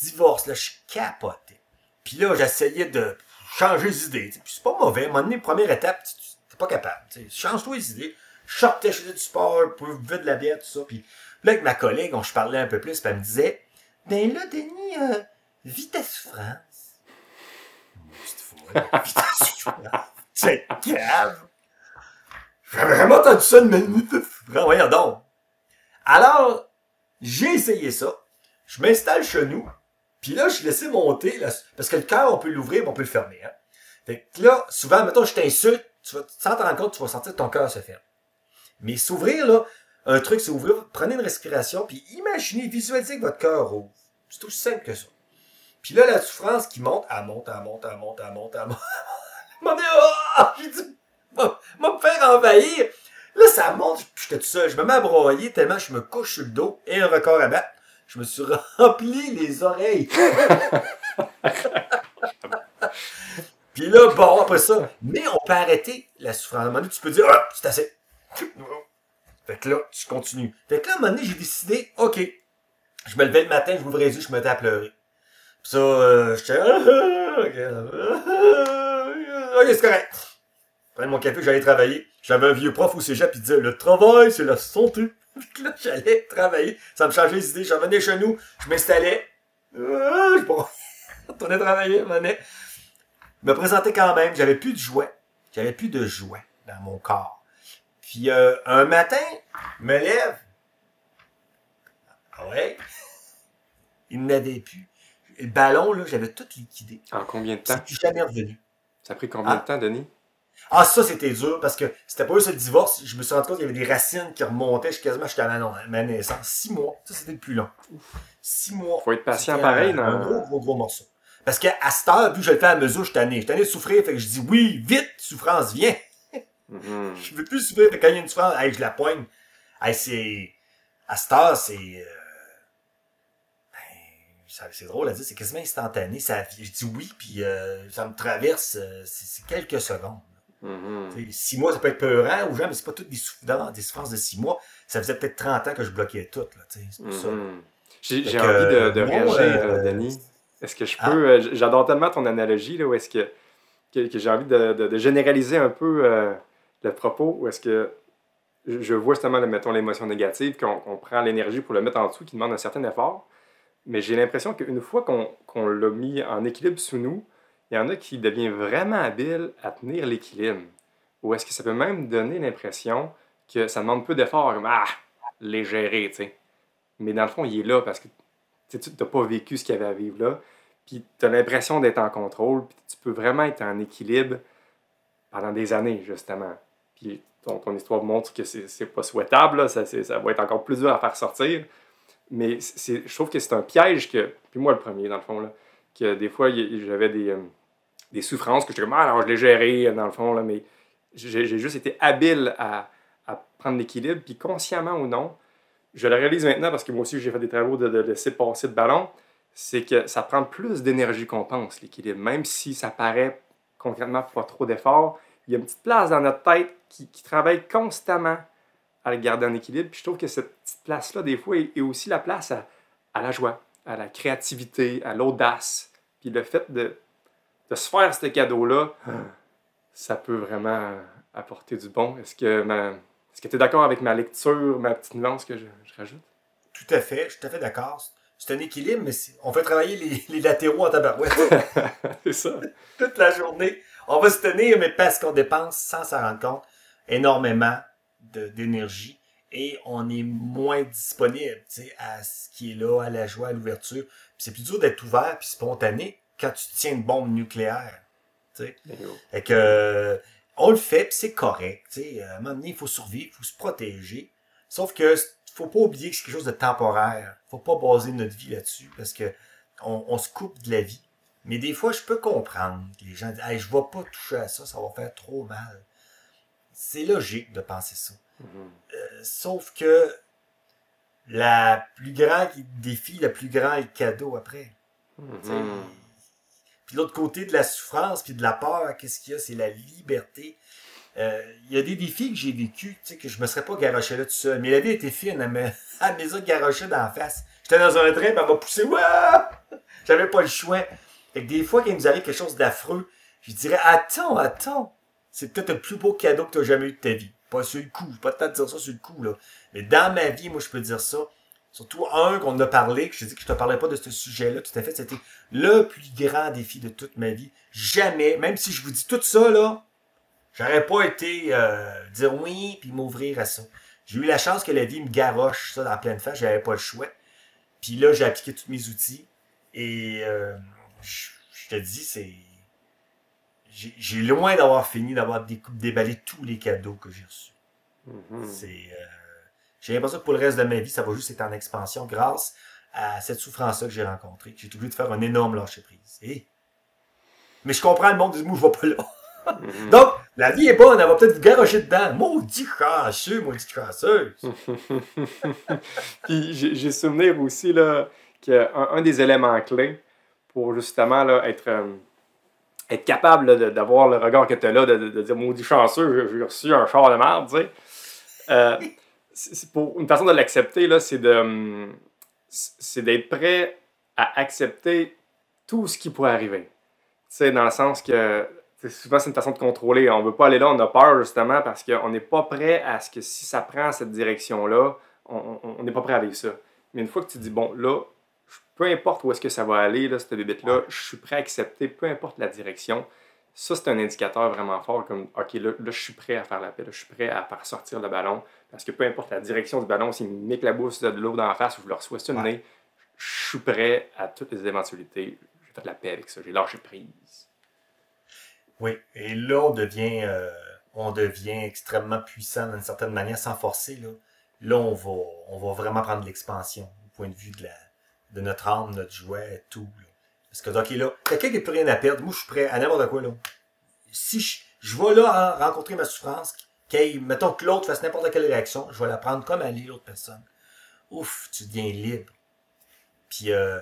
divorce, là, je capotais. Puis là, j'essayais de changer les idées. Puis c'est pas mauvais. À un moment donné, première étape, tu- t'es pas capable. tu. Change-toi les idées. Je sortais, je du sport, je buvais de la bière, tout ça. Puis là, avec ma collègue, on se parlait un peu plus, puis elle me disait, ben là, Denis, euh, ta souffrance. Petite fois, vis ta souffrance. C'est grave. J'avais vraiment entendu ça de minute. Voyons donc. Alors, j'ai essayé ça. Je m'installe chez nous. Puis là, je laissais monter. parce que le cœur, on peut l'ouvrir, on peut le fermer. Hein. Fait que là, souvent, mettons, je t'insulte, tu vas, sans te rendre compte, tu vas sentir ton cœur se ferme. Mais s'ouvrir, là, un truc, c'est ouvrir, prenez une respiration, puis imaginez, visualisez que votre cœur ouvre. C'est aussi simple que ça. Puis là, la souffrance qui monte, elle monte, elle monte, elle monte, elle monte, elle monte. Dit, ah! J'ai dit, m'a me faire envahir. Là, ça monte, j'étais tout seul. Je me mets à broyer tellement je me couche sur le dos et un record à battre. Je me suis rempli les oreilles. Puis là, bon, après ça, mais on peut arrêter la souffrance. À un moment donné, tu peux dire, ah, c'est assez. Fait que là, tu continues. Fait que là, à un moment donné, j'ai décidé, OK. Je me levais le matin, je m'ouvrais les yeux, je me mettais à pleurer. Ça, euh, j'étais, ah, ah, ok, ok, c'est correct. prenais mon café, j'allais travailler. J'avais un vieux prof au cégep, il disait, le travail, c'est la santé. Là, j'allais travailler. Ça me changeait les idées. Je revenais chez nous, je m'installais. Je retournais travailler, je. Me présentais quand même. J'avais plus de jouets. J'avais plus de jouets dans mon corps. Puis euh, un matin, je me lève. Ah ouais? Il n'avait plus. Le ballon, là, j'avais tout liquidé. En combien de temps? C'est plus jamais revenu. Ça a pris combien Ah. de temps, Denis? Ah, ça, c'était dur parce que c'était pas juste le divorce. Je me suis rendu compte qu'il y avait des racines qui remontaient jusqu'à quasiment jusqu'à ma, non, naissance. Six mois. Ça, c'était le plus long. Six mois. Faut être patient pareil un, dans- un gros, gros, gros morceau. Parce qu'à cette heure, que je le fais à mesure, je suis tanné. Je suis tanné de souffrir, fait que je dis oui, vite, souffrance, viens. Mhm. Je veux plus souffrir, fait que quand il y a une souffrance, hey, je la poigne. Hey, c'est. À cette heure, c'est. C'est drôle à dire, c'est quasiment instantané. Ça, je dis oui, puis euh, ça me traverse, euh, c'est quelques secondes. Mhm. Sais, Six mois, ça peut être peurant aux gens, mais c'est pas toutes des souffrances, des souffrances de six mois. Ça faisait peut-être 30 ans que je bloquais tout. C'est pour ça. Mhm. J'ai envie de, de moi, réagir, euh, Denis. Est-ce que je Ah. peux. J'adore tellement ton analogie, là, où est-ce que, que, que j'ai envie de, de- de généraliser un peu le propos, où est-ce que je vois justement, mettons, l'émotion négative, qu'on prend l'énergie pour le mettre en dessous, qui demande un certain effort. Mais j'ai l'impression qu'une fois qu'on l'a mis en équilibre sous nous, il y en a qui deviennent vraiment habiles à tenir l'équilibre. Ou est-ce que ça peut même donner l'impression que ça demande peu d'effort, comme Ah, les gérer, tu sais. Mais dans le fond, il est là parce que tu n'as pas vécu ce qu'il y avait à vivre là. Puis tu as l'impression d'être en contrôle, puis tu peux vraiment être en équilibre pendant des années, justement. Puis ton, histoire montre que c'est pas souhaitable, ça, ça va être encore plus dur à faire sortir. Mais je trouve que c'est un piège que, puis moi le premier, dans le fond, là, que des fois, j'avais des, euh, des souffrances que j'étais comme, ah, alors je l'ai géré, dans le fond, là, mais j'ai j'ai juste été habile à, à prendre l'équilibre, puis consciemment ou non, je le réalise maintenant parce que moi aussi j'ai fait des travaux de, de laisser passer le ballon, c'est que ça prend plus d'énergie qu'on pense, l'équilibre. Même si ça paraît concrètement pas trop d'efforts, il y a une petite place dans notre tête qui, qui travaille constamment à le garder en équilibre. Puis je trouve que cette petite place-là, des fois, est, aussi la place à, à la joie, à la créativité, à l'audace. Puis le fait de, de se faire ce cadeau-là, ça peut vraiment apporter du bon. Est-ce que ma- est-ce que tu es d'accord avec ma lecture, ma petite nuance que je, je rajoute? Tout à fait, je suis tout à fait d'accord. C'est un équilibre, mais on fait travailler les, les latéraux en tabarouette c'est ça. toute la journée. On va se tenir, mais parce qu'on dépense, sans s'en rendre compte, énormément d'énergie et on est moins disponible à ce qui est là, à la joie, à l'ouverture. C'est plus dur d'être ouvert puis spontané quand tu tiens une bombe nucléaire. Fait que, on le fait, puis c'est correct. tu sais. À un moment donné, il faut survivre, il faut se protéger. Sauf que faut pas oublier que c'est quelque chose de temporaire. faut pas baser notre vie là-dessus parce que on, on se coupe de la vie. Mais des fois, je peux comprendre que les gens disent hey, je vais pas toucher à ça, ça va faire trop mal. C'est logique de penser ça. Mhm. Euh, sauf que la plus grande défi, le plus grand cadeau après. Mhm. Puis l'autre côté de la souffrance puis de la peur, qu'est-ce qu'il y a? C'est la liberté. Euh, Il y a des défis que j'ai vécu, tu sais, que je me serais pas garoché là tout seul. Mais la vie était fine, elle me, elle me les a garochés dans la face. J'étais dans un train, puis elle m'a poussé! J'avais pas le choix. Fait que des fois, quand il nous arrive quelque chose d'affreux, je dirais, attends, attends. C'est peut-être le plus beau cadeau que tu as jamais eu de ta vie. Pas sur le coup, j'ai pas le temps de dire ça sur le coup, là. Mais dans ma vie, moi, je peux dire ça. Surtout un qu'on a parlé, que je te dis que je te parlais pas de ce sujet-là, tout à fait, c'était le plus grand défi de toute ma vie. Jamais, même si je vous dis tout ça, là, j'aurais pas été euh, dire oui puis m'ouvrir à ça. J'ai eu la chance que la vie me garoche ça dans pleine face, j'avais pas le choix. Puis là, j'ai appliqué tous mes outils et euh, je je te dis, c'est. J'ai loin d'avoir fini d'avoir dé- déballé tous les cadeaux que j'ai reçus. Mhm. C'est, euh, j'ai l'impression que pour le reste de ma vie, ça va juste être en expansion grâce à cette souffrance-là que j'ai rencontrée. J'ai obligé de faire un énorme lâcher-prise. Et- Mais je comprends le monde du mot, je vais pas là. Mhm. Donc, la vie est bonne, elle va peut-être vous garocher dedans. Maudit chanceux, maudit chanceuse. Puis j'ai j'ai souvenir aussi là, qu'un un des éléments clés pour justement là, être, euh, être capable d'avoir le regard que tu as là, de, de- dire maudit chanceux, j'ai- reçu un char de merde, tu sais. Euh, une façon de l'accepter, là, c'est c'est d'être prêt à accepter tout ce qui pourrait arriver. Tu sais, dans le sens que, souvent, c'est une façon de contrôler. On veut pas aller là, on a peur justement parce qu'on n'est pas prêt à ce que si ça prend cette direction-là, on n'est pas prêt à vivre ça. Mais une fois que tu dis, bon, là, peu importe où est-ce que ça va aller, là, cette bébête-là, je suis prêt à accepter, peu importe la direction. Ça, c'est un indicateur vraiment fort, comme, OK, là, je suis prêt à faire la paix, je suis prêt à faire sortir le ballon, parce que peu importe la direction du ballon, s'il me met la bouche de l'eau dans la face ou je le reçois sur le nez, je suis prêt à toutes les éventualités. J'ai fait la paix avec ça, j'ai lâché prise. Oui, et là, on devient, euh, on devient extrêmement puissant d'une certaine manière, sans forcer. Là, là on, va, on va vraiment prendre l'expansion, au point de vue de, la, de notre âme, notre jouet, tout. Parce que, OK, là, quelqu'un qui n'a plus rien à perdre, moi, je suis prêt à n'importe quoi, là. Si je, je vais là rencontrer ma souffrance, mettons que l'autre fasse n'importe quelle réaction, je vais la prendre comme elle est, l'autre personne. Ouf, tu deviens libre. Puis, euh,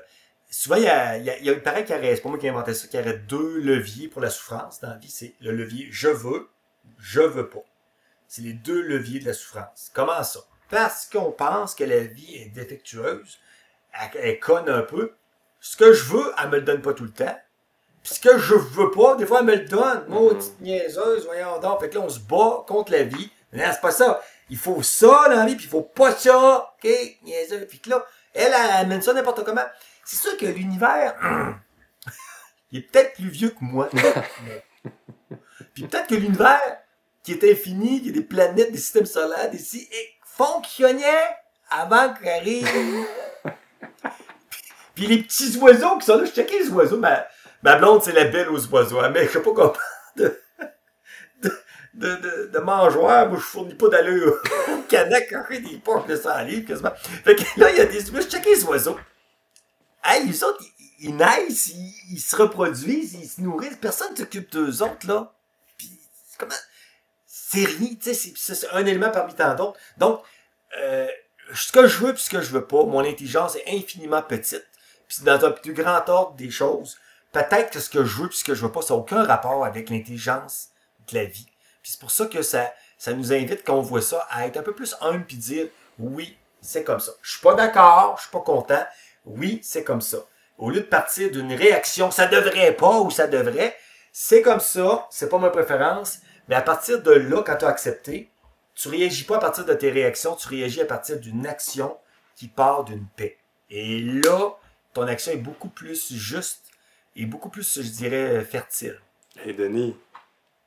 souvent, il y a, il y a, qu'il aurait, c'est pas moi qui ai inventé ça, qu'il y aurait deux leviers pour la souffrance dans la vie. C'est le levier je veux, je veux pas. C'est les deux leviers de la souffrance. Comment ça? Parce qu'on pense que la vie est défectueuse, elle, elle conne un peu, ce que je veux, elle me le donne pas tout le temps. Puis ce que je veux pas, des fois, elle me le donne. Moi, mm petite niaiseuse, voyons donc. Fait que là, on se bat contre la vie. Mais c'est pas ça. Il faut ça dans la vie, puis il faut pas ça. OK, niaiseuse. Puis que là, elle, elle amène ça n'importe comment. C'est sûr que l'univers, il est peut-être plus vieux que moi. puis peut-être que l'univers, qui est infini, qui a des planètes, des systèmes solaires, des si, fonctionnait avant qu'arrive puis les petits oiseaux qui sont là, je checkais les oiseaux. Ma, ma blonde, c'est la belle aux oiseaux. Mais je sais pas comment de, de, de, mangeoire. Moi, je fournis pas d'allure au quand j'ai des poches de 100 livres quasiment. Fait que là, il y a des. Je checkais les oiseaux. Hey, les autres, ils, naissent, ils, se reproduisent, ils se nourrissent. Personne s'occupe d'eux autres, là. Puis, comment... C'est rien, tu sais, c'est un élément parmi tant d'autres. Donc, euh, ce que je veux puis ce que je veux pas, mon intelligence est infiniment petite puis dans un plus grand ordre des choses, peut-être que ce que je veux puis ce que je veux pas, ça n'a aucun rapport avec l'intelligence de la vie. Puis c'est pour ça que ça, ça nous invite, quand on voit ça, à être un peu plus humble puis dire oui, c'est comme ça. Je suis pas d'accord, je suis pas content. Oui, c'est comme ça. Au lieu de partir d'une réaction, ça devrait pas ou ça devrait, c'est comme ça, c'est pas ma préférence, mais à partir de là, quand tu as accepté, tu réagis pas à partir de tes réactions, tu réagis à partir d'une action qui part d'une paix. Et là, ton action est beaucoup plus juste et beaucoup plus, je dirais, fertile. Hey Denis,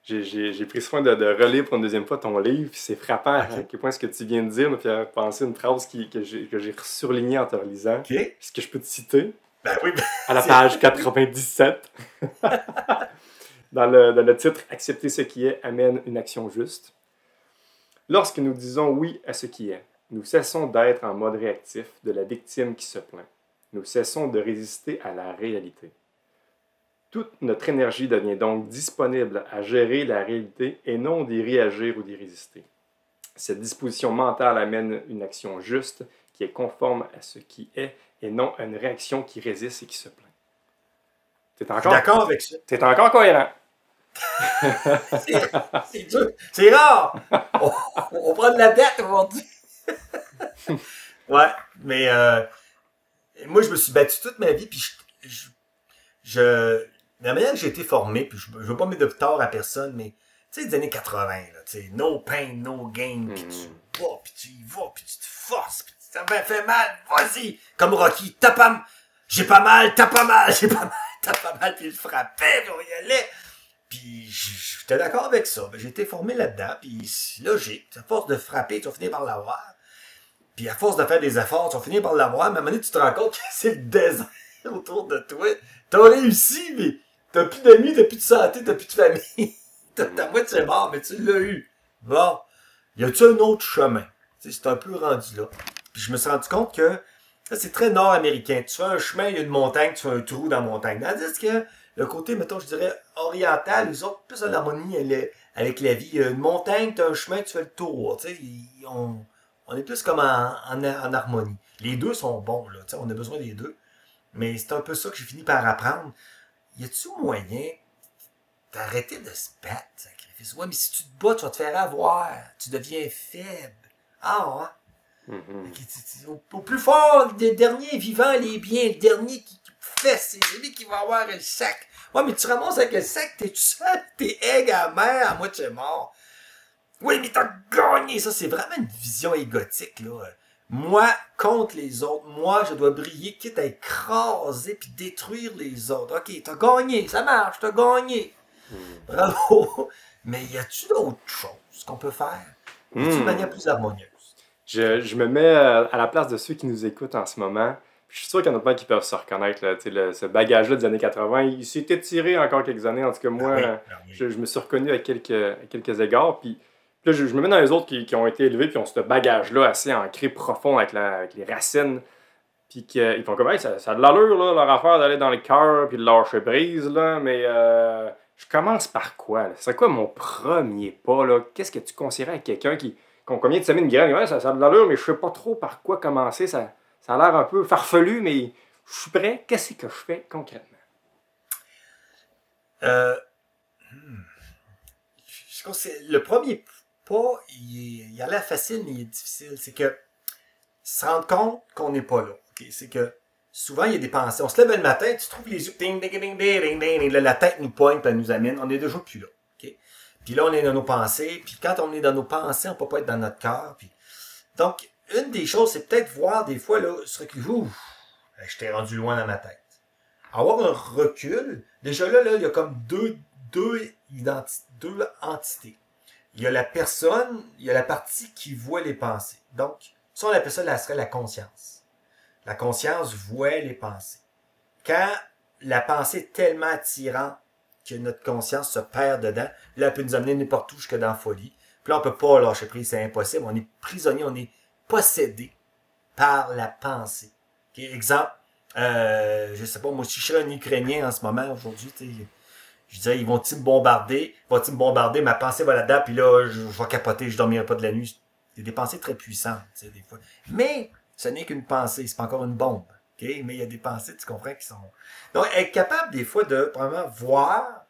j'ai pris soin de, relire pour une deuxième fois ton livre, c'est frappant à quel point ce que tu viens de dire me fait penser une phrase qui, que j'ai surlignée en te relisant. Est-ce que je peux te citer? Ben oui. Ben, à la page 97. dans, le, dans le titre Accepter ce qui est amène une action juste. Lorsque nous disons oui à ce qui est, nous cessons d'être en mode réactif de la victime qui se plaint nous cessons de résister à la réalité. Toute notre énergie devient donc disponible à gérer la réalité et non d'y réagir ou d'y résister. Cette disposition mentale amène une action juste qui est conforme à ce qui est et non une réaction qui résiste et qui se plaint. T'es encore, d'accord avec ça. T'es encore cohérent. c'est dur. C'est rare. On, on, prend de la dette aujourd'hui. ouais, mais euh, moi, je me suis battu toute ma vie, puis je, je, la manière que j'ai été formé, puis je, je veux pas mettre de tort à personne, mais tu sais, des années 80, là, tu sais, no pain, no gain, puis tu hmm. vas, puis tu y vas, puis tu te forces, puis ça me fait mal, vas-y, comme Rocky, t'as pas, j'ai pas mal, t'as pas mal, j'ai pas mal, t'as pas mal, puis il frappait, puis on y allait. Puis j'étais d'accord avec ça. J'ai été formé là-dedans, puis c'est logique. À force de frapper, tu vas finir par l'avoir. Puis à force de faire des efforts, tu vas finir par l'avoir, mais à un moment donné, tu te rends compte que c'est le désert autour de toi. T'as réussi, mais t'as plus d'amis, t'as plus de santé, t'as plus de famille. ta moitié mort, mais tu l'as eu. Bon, y a-tu un autre chemin? C'est un peu rendu là. Puis je me suis rendu compte que c'est très nord-américain. Tu fais un chemin, il y a une montagne, tu fais un trou dans la montagne. Tandis que le côté, mettons, je dirais, oriental, les autres, plus en harmonie avec la vie. A une montagne, tu as un chemin, tu fais le tour. Tu sais, on, on est plus comme en, en, harmonie. Les deux sont bons, là, on a besoin des deux. Mais c'est un peu ça que j'ai fini par apprendre. Y a-tu moyen d'arrêter de se battre, sacrifice? Ouais, mais si tu te bats, tu vas te faire avoir. Tu deviens faible. Ah, ouais. Mhm. Qui- Au, au plus fort, le dernier vivant, les biens, le dernier qui, fait, c'est lui qui va avoir le sac. Ouais, mais tu ramasses avec le sac, t'es tout seul, t'es egg à mer, à moitié mort. Oui, mais t'as gagné! Ça, c'est vraiment une vision égotique, là. Moi, contre les autres, moi, je dois briller, quitte à écraser puis détruire les autres. Ok, t'as gagné, ça marche, t'as gagné. Mhm. Bravo! Mais y a-tu d'autres choses qu'on peut faire? Une Hmm. manière plus harmonieuse? Je, je me mets euh, à la place de ceux qui nous écoutent en ce moment. Puis Je suis sûr qu'il y en a plein qui peuvent se reconnaître. Là, le- ce bagage-là des années 80, il s'est étiré encore quelques années. En tout cas, moi, Ah oui, euh, ah oui. je, je me suis reconnu à quelques, à quelques égards. Puis là, je, je me mets dans les autres qui, qui ont été élevés, puis ont ce bagage-là assez ancré profond avec, la, avec les racines. Puis qu'ils font comme, Hey, ça, ça a de l'allure, là, leur affaire d'aller dans le cœur, puis de lâcher prise, là. Mais euh, je commence par quoi? C'est quoi mon premier pas, là? Qu'est-ce que tu conseillerais à quelqu'un qui, a combien de semaines de graine? Ouais, ça, ça a de l'allure, mais je sais pas trop par quoi commencer. Ça, ça a l'air un peu farfelu, mais je suis prêt. Qu'est-ce que je fais concrètement? Euh, hmm. je conseille- le premier pas, il, a l'air facile, mais il est difficile. C'est que se rendre compte qu'on n'est pas là. C'est que souvent, il y a des pensées. On se lève le matin, tu trouves les yeux, ding, ding, ding, ding, ding, la tête nous pointe, puis elle nous amène. On est déjà plus là. ok? Puis là, on est dans nos pensées. Puis quand on est dans nos pensées, on peut pas être dans notre cœur. Puis... Donc, une des choses, c'est peut-être voir des fois, là, se reculer. Ouh, je t'ai rendu loin dans ma tête. Avoir un recul, déjà là, là il y a comme deux, deux, deux entités. Il y a la personne, il y a la partie qui voit les pensées. Donc, ça, on appelle ça, la serait la conscience. La conscience voit les pensées. Quand la pensée est tellement attirante que notre conscience se perd dedans, là, elle peut nous amener n'importe où jusque dans la folie. Puis là, on peut pas lâcher prise, c'est impossible. On est prisonnier, on est possédé par la pensée. Exemple, euh, je sais pas, moi, si je serais un Ukrainien en ce moment, aujourd'hui, je disais, ils vont-ils me bombarder? Vont-ils me bombarder? Ma pensée va là-dedans, puis là, je, vais capoter, je dormirai pas de la nuit. C'est des pensées très puissantes, des fois. Mais, ce n'est qu'une pensée, c'est pas encore une bombe. Mais il y a des pensées, tu comprends, qui sont... Donc, être capable, des fois, de vraiment voir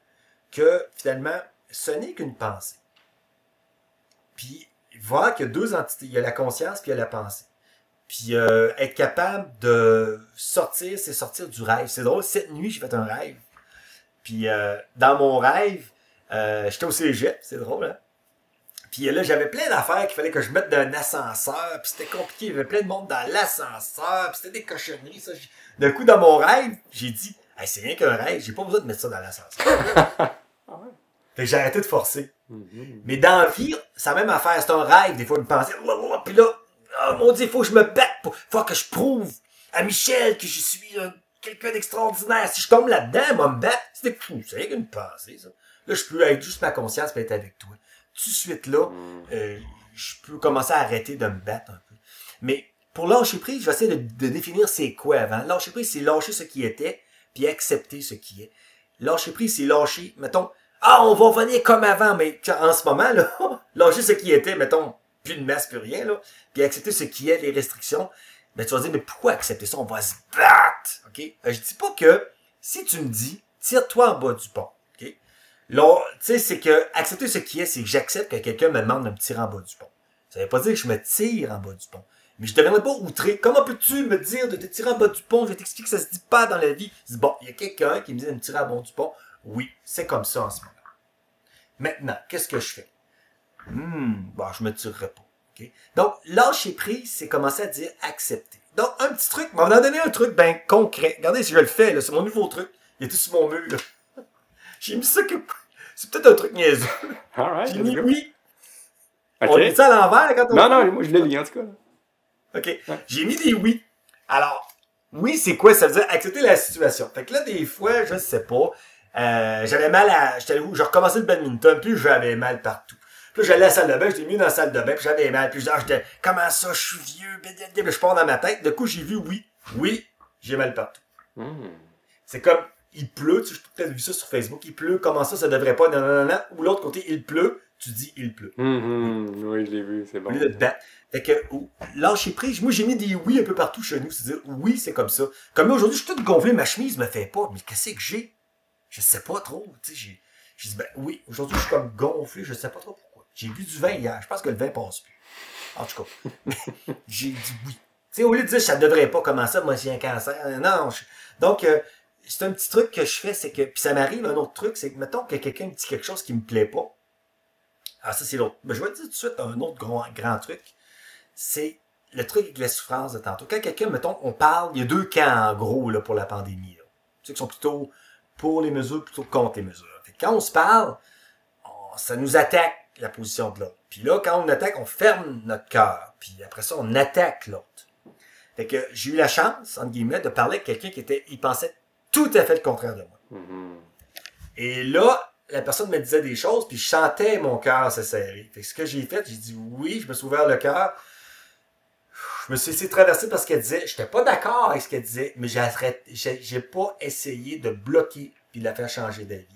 que, finalement, ce n'est qu'une pensée. Puis, voir qu'il y a deux entités. Il y a la conscience, puis il y a la pensée. Puis, euh, être capable de sortir, c'est sortir du rêve. C'est drôle, cette nuit, j'ai fait un rêve. Puis, euh, dans mon rêve, euh, j'étais au cégep, c'est drôle, hein? Puis là, j'avais plein d'affaires qu'il fallait que je mette dans un ascenseur. Puis c'était compliqué. Il y avait plein de monde dans l'ascenseur. Puis c'était des cochonneries. Ça. D'un coup, dans mon rêve, j'ai dit Hey, c'est rien qu'un rêve. J'ai pas besoin de mettre ça dans l'ascenseur. Fait que j'ai arrêté de forcer. Mhm. Mais dans la vie, c'est la même affaire. C'est un rêve. Des fois, me penser. Puis là, oh mon Dieu, il faut que je me batte. Pour, faut que je prouve à Michel que je suis un- quelqu'un d'extraordinaire. Si je tombe là-dedans, elle va me battre. C'est fou. C'est rien qu'une pensée, ça. Là, je peux être juste ma conscience et être avec toi. Tout de suite là, Mhm. euh, je peux commencer à arrêter de me battre un peu. Mais pour lâcher prise, je vais essayer de, de définir c'est quoi avant. Lâcher prise, c'est lâcher ce qui était, puis accepter ce qui est. Lâcher prise, c'est lâcher, mettons, ah, on va revenir comme avant, mais en ce moment, là, lâcher ce qui était, mettons, plus de masse, plus rien, là, puis accepter ce qui est, les restrictions, ben, tu vas dire, mais pourquoi accepter ça? On va se battre, ok? Euh, Je dis pas que, si tu me dis, tire-toi en bas du pont, ok? Là, tu sais, c'est que, accepter ce qui est, c'est que j'accepte que quelqu'un me demande de me tirer en bas du pont. Ça veut pas dire que je me tire en bas du pont. Mais je ne deviendrai pas outré. Comment peux-tu me dire de te tirer en bas du pont? Je vais t'expliquer que ça se dit pas dans la vie. Je dis, bon, il y a quelqu'un qui me dit de me tirer en bas du pont. Oui, c'est comme ça en ce moment. Maintenant, qu'est-ce que je fais? Hmm, bon, je me tirerai pas. ok? Donc, lâcher prise, c'est commencer à dire accepter. Donc, un petit truc, on va en donner un truc ben concret. Regardez si je le fais, là, c'est mon nouveau truc. Il est tout sur mon mur, là. J'ai mis ça que. C'est peut-être un truc niaiseux. Alright, J'ai mis oui. Ok. On dit ça à l'envers quand on. Non, non, moi je l'ai lu en tout cas. là. OK. J'ai mis des oui. Alors, oui, c'est quoi? Ça veut dire accepter la situation. Fait que là, des fois, je sais pas. Euh, j'avais mal à. J'étais où? Je recommençais le badminton, puis j'avais mal partout. Puis j'allais à la salle de bain, j'étais mis dans la salle de bain, puis j'avais mal. Puis je disais, ah, j'étais, comment ça, je suis vieux, blablabla. je pars dans ma tête. De coup, j'ai vu oui. Oui, j'ai mal partout. Mhm. C'est comme, il pleut, tu sais, j'ai peut-être vu ça sur Facebook, il pleut, comment ça, ça devrait pas, non. Ou l'autre côté, il pleut, tu dis, il pleut. Mhm. Oui, je l'ai vu, c'est Au bon. lieu de te battre. Fait que, ou- lâcher prise. Moi, j'ai mis des oui un peu partout chez nous. C'est-à-dire, oui, c'est comme ça. Comme là, aujourd'hui, je suis tout gonflé, ma chemise me fait pas. Mais qu'est-ce que j'ai? Je sais pas trop. J'ai, dit, ben oui, aujourd'hui, je suis comme gonflé, je sais pas trop pourquoi. J'ai bu du vin hier. Je pense que le vin passe plus. En tout cas, j'ai dit oui. Au lieu de dire ça devrait pas commencer, moi j'ai un cancer. Non, je- donc euh, c'est un petit truc que je fais, c'est que puis ça m'arrive un autre truc, c'est que mettons que quelqu'un me dit quelque chose qui me plaît pas. Ah ça c'est l'autre. Mais je vais te dire tout de suite un autre grand, grand truc. C'est le truc avec la souffrance de tantôt. Quand quelqu'un, mettons, on parle, il y a deux camps en gros là, pour la pandémie. Là. Ceux qui sont plutôt pour les mesures plutôt que contre les mesures. Fait quand on se parle, on- ça nous attaque la position de l'autre. Puis là, quand on attaque, on ferme notre cœur. Puis après ça, on attaque l'autre. Fait que j'ai eu la chance, entre guillemets, de parler avec quelqu'un qui était, il pensait tout à fait le contraire de moi. Mhm. Et là, la personne me disait des choses, puis je sentais mon cœur se serrer. Fait que ce que j'ai fait, j'ai dit oui, je me suis ouvert le cœur. Je me suis laissé traverser parce qu'elle disait, j'étais pas d'accord avec ce qu'elle disait, mais j'ai pas essayé de bloquer puis de la faire changer d'avis.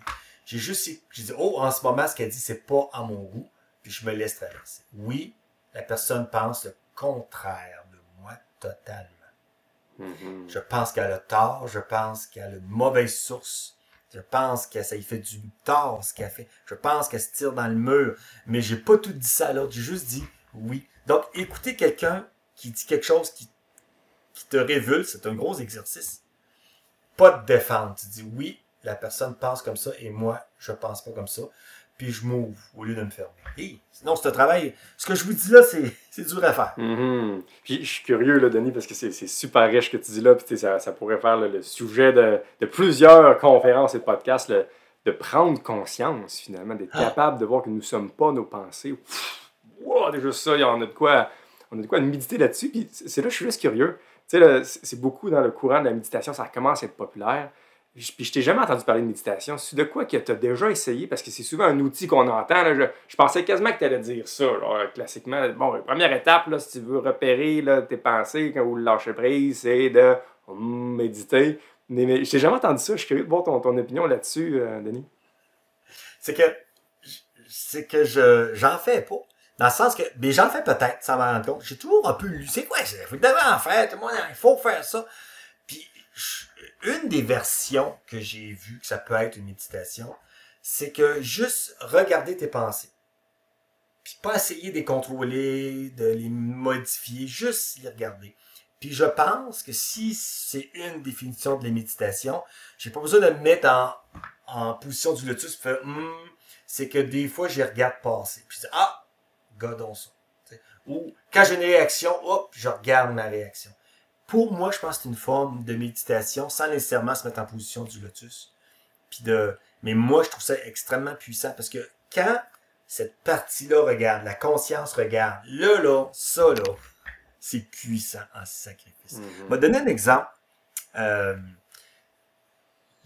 J'ai juste, j'ai dit, oh, en ce moment, ce qu'elle dit, c'est pas à mon goût, puis je me laisse traverser. Oui, la personne pense le contraire de moi totalement. Mhm. Je pense qu'elle a tort, je pense qu'elle a une mauvaise source. Je pense que ça y fait du tort ce qu'elle fait. Je pense qu'elle se tire dans le mur. Mais j'ai pas tout dit ça à l'autre. J'ai juste dit oui. Donc, écouter quelqu'un qui dit quelque chose qui, qui te révulse, c'est un gros exercice. Pas de défendre. Tu dis oui, la personne pense comme ça et moi, je pense pas comme ça. Puis je m'ouvre au lieu de me fermer. Hey, sinon, c'est un travail. Ce que je vous dis là, c'est dur à faire. Mhm. Puis je suis curieux, là, Denis, parce que c'est super riche ce que tu dis là. Puis ça, ça pourrait faire là, le sujet de, de plusieurs conférences et podcasts, de prendre conscience, finalement, d'être Ah. capable de voir que nous ne sommes pas nos pensées. Pff, wow, déjà ça, on a de quoi, on a de quoi méditer là-dessus. Puis c'est là je suis juste curieux. Tu sais, c'est beaucoup dans le courant de la méditation, ça commence à être populaire. Puis je t'ai jamais entendu parler de méditation. C'est de quoi que tu as déjà essayé? Parce que c'est souvent un outil qu'on entend. Je, pensais quasiment que tu allais dire ça. là, classiquement, bon, première étape, si tu veux repérer tes pensées quand vous lâchez prise, c'est de méditer. Mais, mais je t'ai jamais entendu ça. Je suis curieux de voir ton, ton opinion là-dessus, euh, Denis. c'est que c'est que je j'en fais pas. Dans le sens que, mais j'en fais peut-être, sans m'en rendre compte. J'ai toujours un peu lu, c'est quoi, vous devez en faire, tout le monde, il faut faire ça. Puis, une des versions que j'ai vues que ça peut être une méditation, c'est que juste regarder tes pensées. Puis pas essayer de les contrôler, de les modifier, juste les regarder. Puis je pense que si c'est une définition de la méditation, j'ai pas besoin de me mettre en, en position du lotus Hmm, c'est que des fois, je les regarde passer. Puis ah, godons ça. Ou quand j'ai une réaction, hop, je regarde ma réaction. Pour moi, je pense que c'est une forme de méditation sans nécessairement se mettre en position du lotus. Puis de, mais moi, je trouve ça extrêmement puissant parce que quand cette partie-là regarde, la conscience regarde, là, là, ça, là, c'est puissant en sacrifice. Je vais donner un exemple. Euh,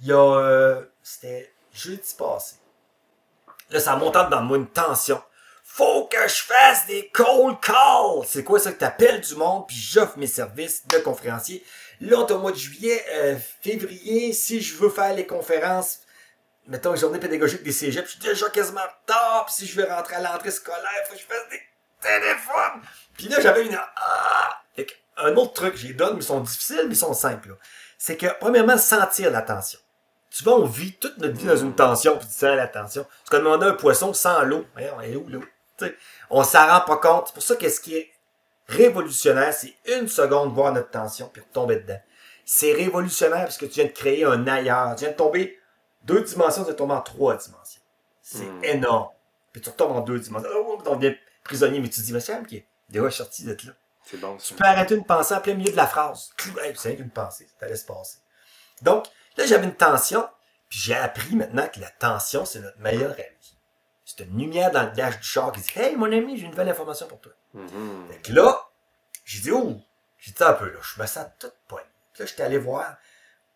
il y a. euh, C'était jeudi passé. Là, ça monte dans moi une tension. Faut que je fasse des cold calls! C'est quoi ça que t'appelles du monde, puis j'offre mes services de conférencier. Là, on est au mois de juillet, euh, février, si je veux faire les conférences, mettons, journée pédagogique des cégeps, je suis déjà quasiment en retard, puis si je veux rentrer à l'entrée scolaire, faut que je fasse des téléphones. Puis là, j'avais une... Ah! Un autre truc, j'ai donne, mais ils sont difficiles, mais ils sont simples. C'est que, premièrement, sentir la tension. Tu vois, on vit toute notre vie dans une tension, puis tu sens la tension. Comme demander à un poisson sans l'eau. Elle est où l'eau? On s'en rend pas compte. C'est pour ça que ce qui est révolutionnaire, c'est une seconde voir notre tension, puis retomber dedans. C'est révolutionnaire parce que tu viens de créer un ailleurs. Tu viens de tomber deux dimensions, tu viens de tomber en trois dimensions. C'est Hmm. énorme. Puis tu retombes en deux dimensions. Oh, on devient prisonnier, mais tu te dis, mais c'est qui est déjà sorti d'être là. C'est bon. Tu peux arrêter une pensée en plein milieu de la phrase. Hey, c'est rien qu'une pensée, ça laisse passer. Donc, là, j'avais une tension, puis j'ai appris maintenant que la tension, c'est notre meilleur ami. C'est une lumière dans le dash du char qui dit Hey, mon ami, j'ai une nouvelle information pour toi. Mhm. Fait que là, j'ai dit Oh, j'ai dit un peu là, je me sens toute poignée. Puis là, j'étais allé voir.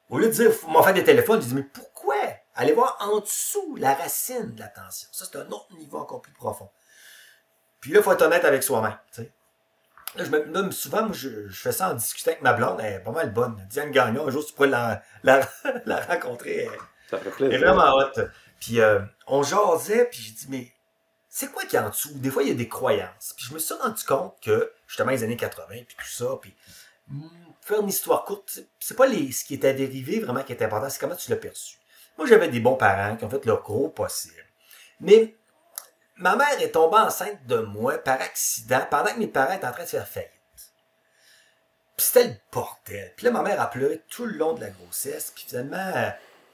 Au lieu de dire Faut m'en faire des téléphones, j'ai dit Mais pourquoi? Aller voir en dessous la racine de la tension. Ça, c'est un autre niveau encore plus profond. Puis là, il faut être honnête avec soi-même. tu sais. Là, je me, là, souvent, moi, je, je fais ça en discutant avec ma blonde. Elle est pas mal bonne. Diane Gagnon, un jour, tu pourrais la, la, la rencontrer. Elle, Ça fait elle est plaisir. vraiment hot. Puis euh, on jasait, puis j'ai dit, mais c'est quoi qu'il y a en dessous? Des fois, il y a des croyances. Puis je me suis rendu compte que, justement, les années 80, puis tout ça, puis hum, faire une histoire courte, c'est- c'est pas les, ce qui était dérivé vraiment qui est important, c'est comment tu l'as perçu. Moi, j'avais des bons parents qui ont fait leur gros possible. Mais ma mère est tombée enceinte de moi par accident pendant que mes parents étaient en train de faire faillite. Puis c'était le bordel. Puis là, ma mère a pleuré tout le long de la grossesse. Puis finalement, euh,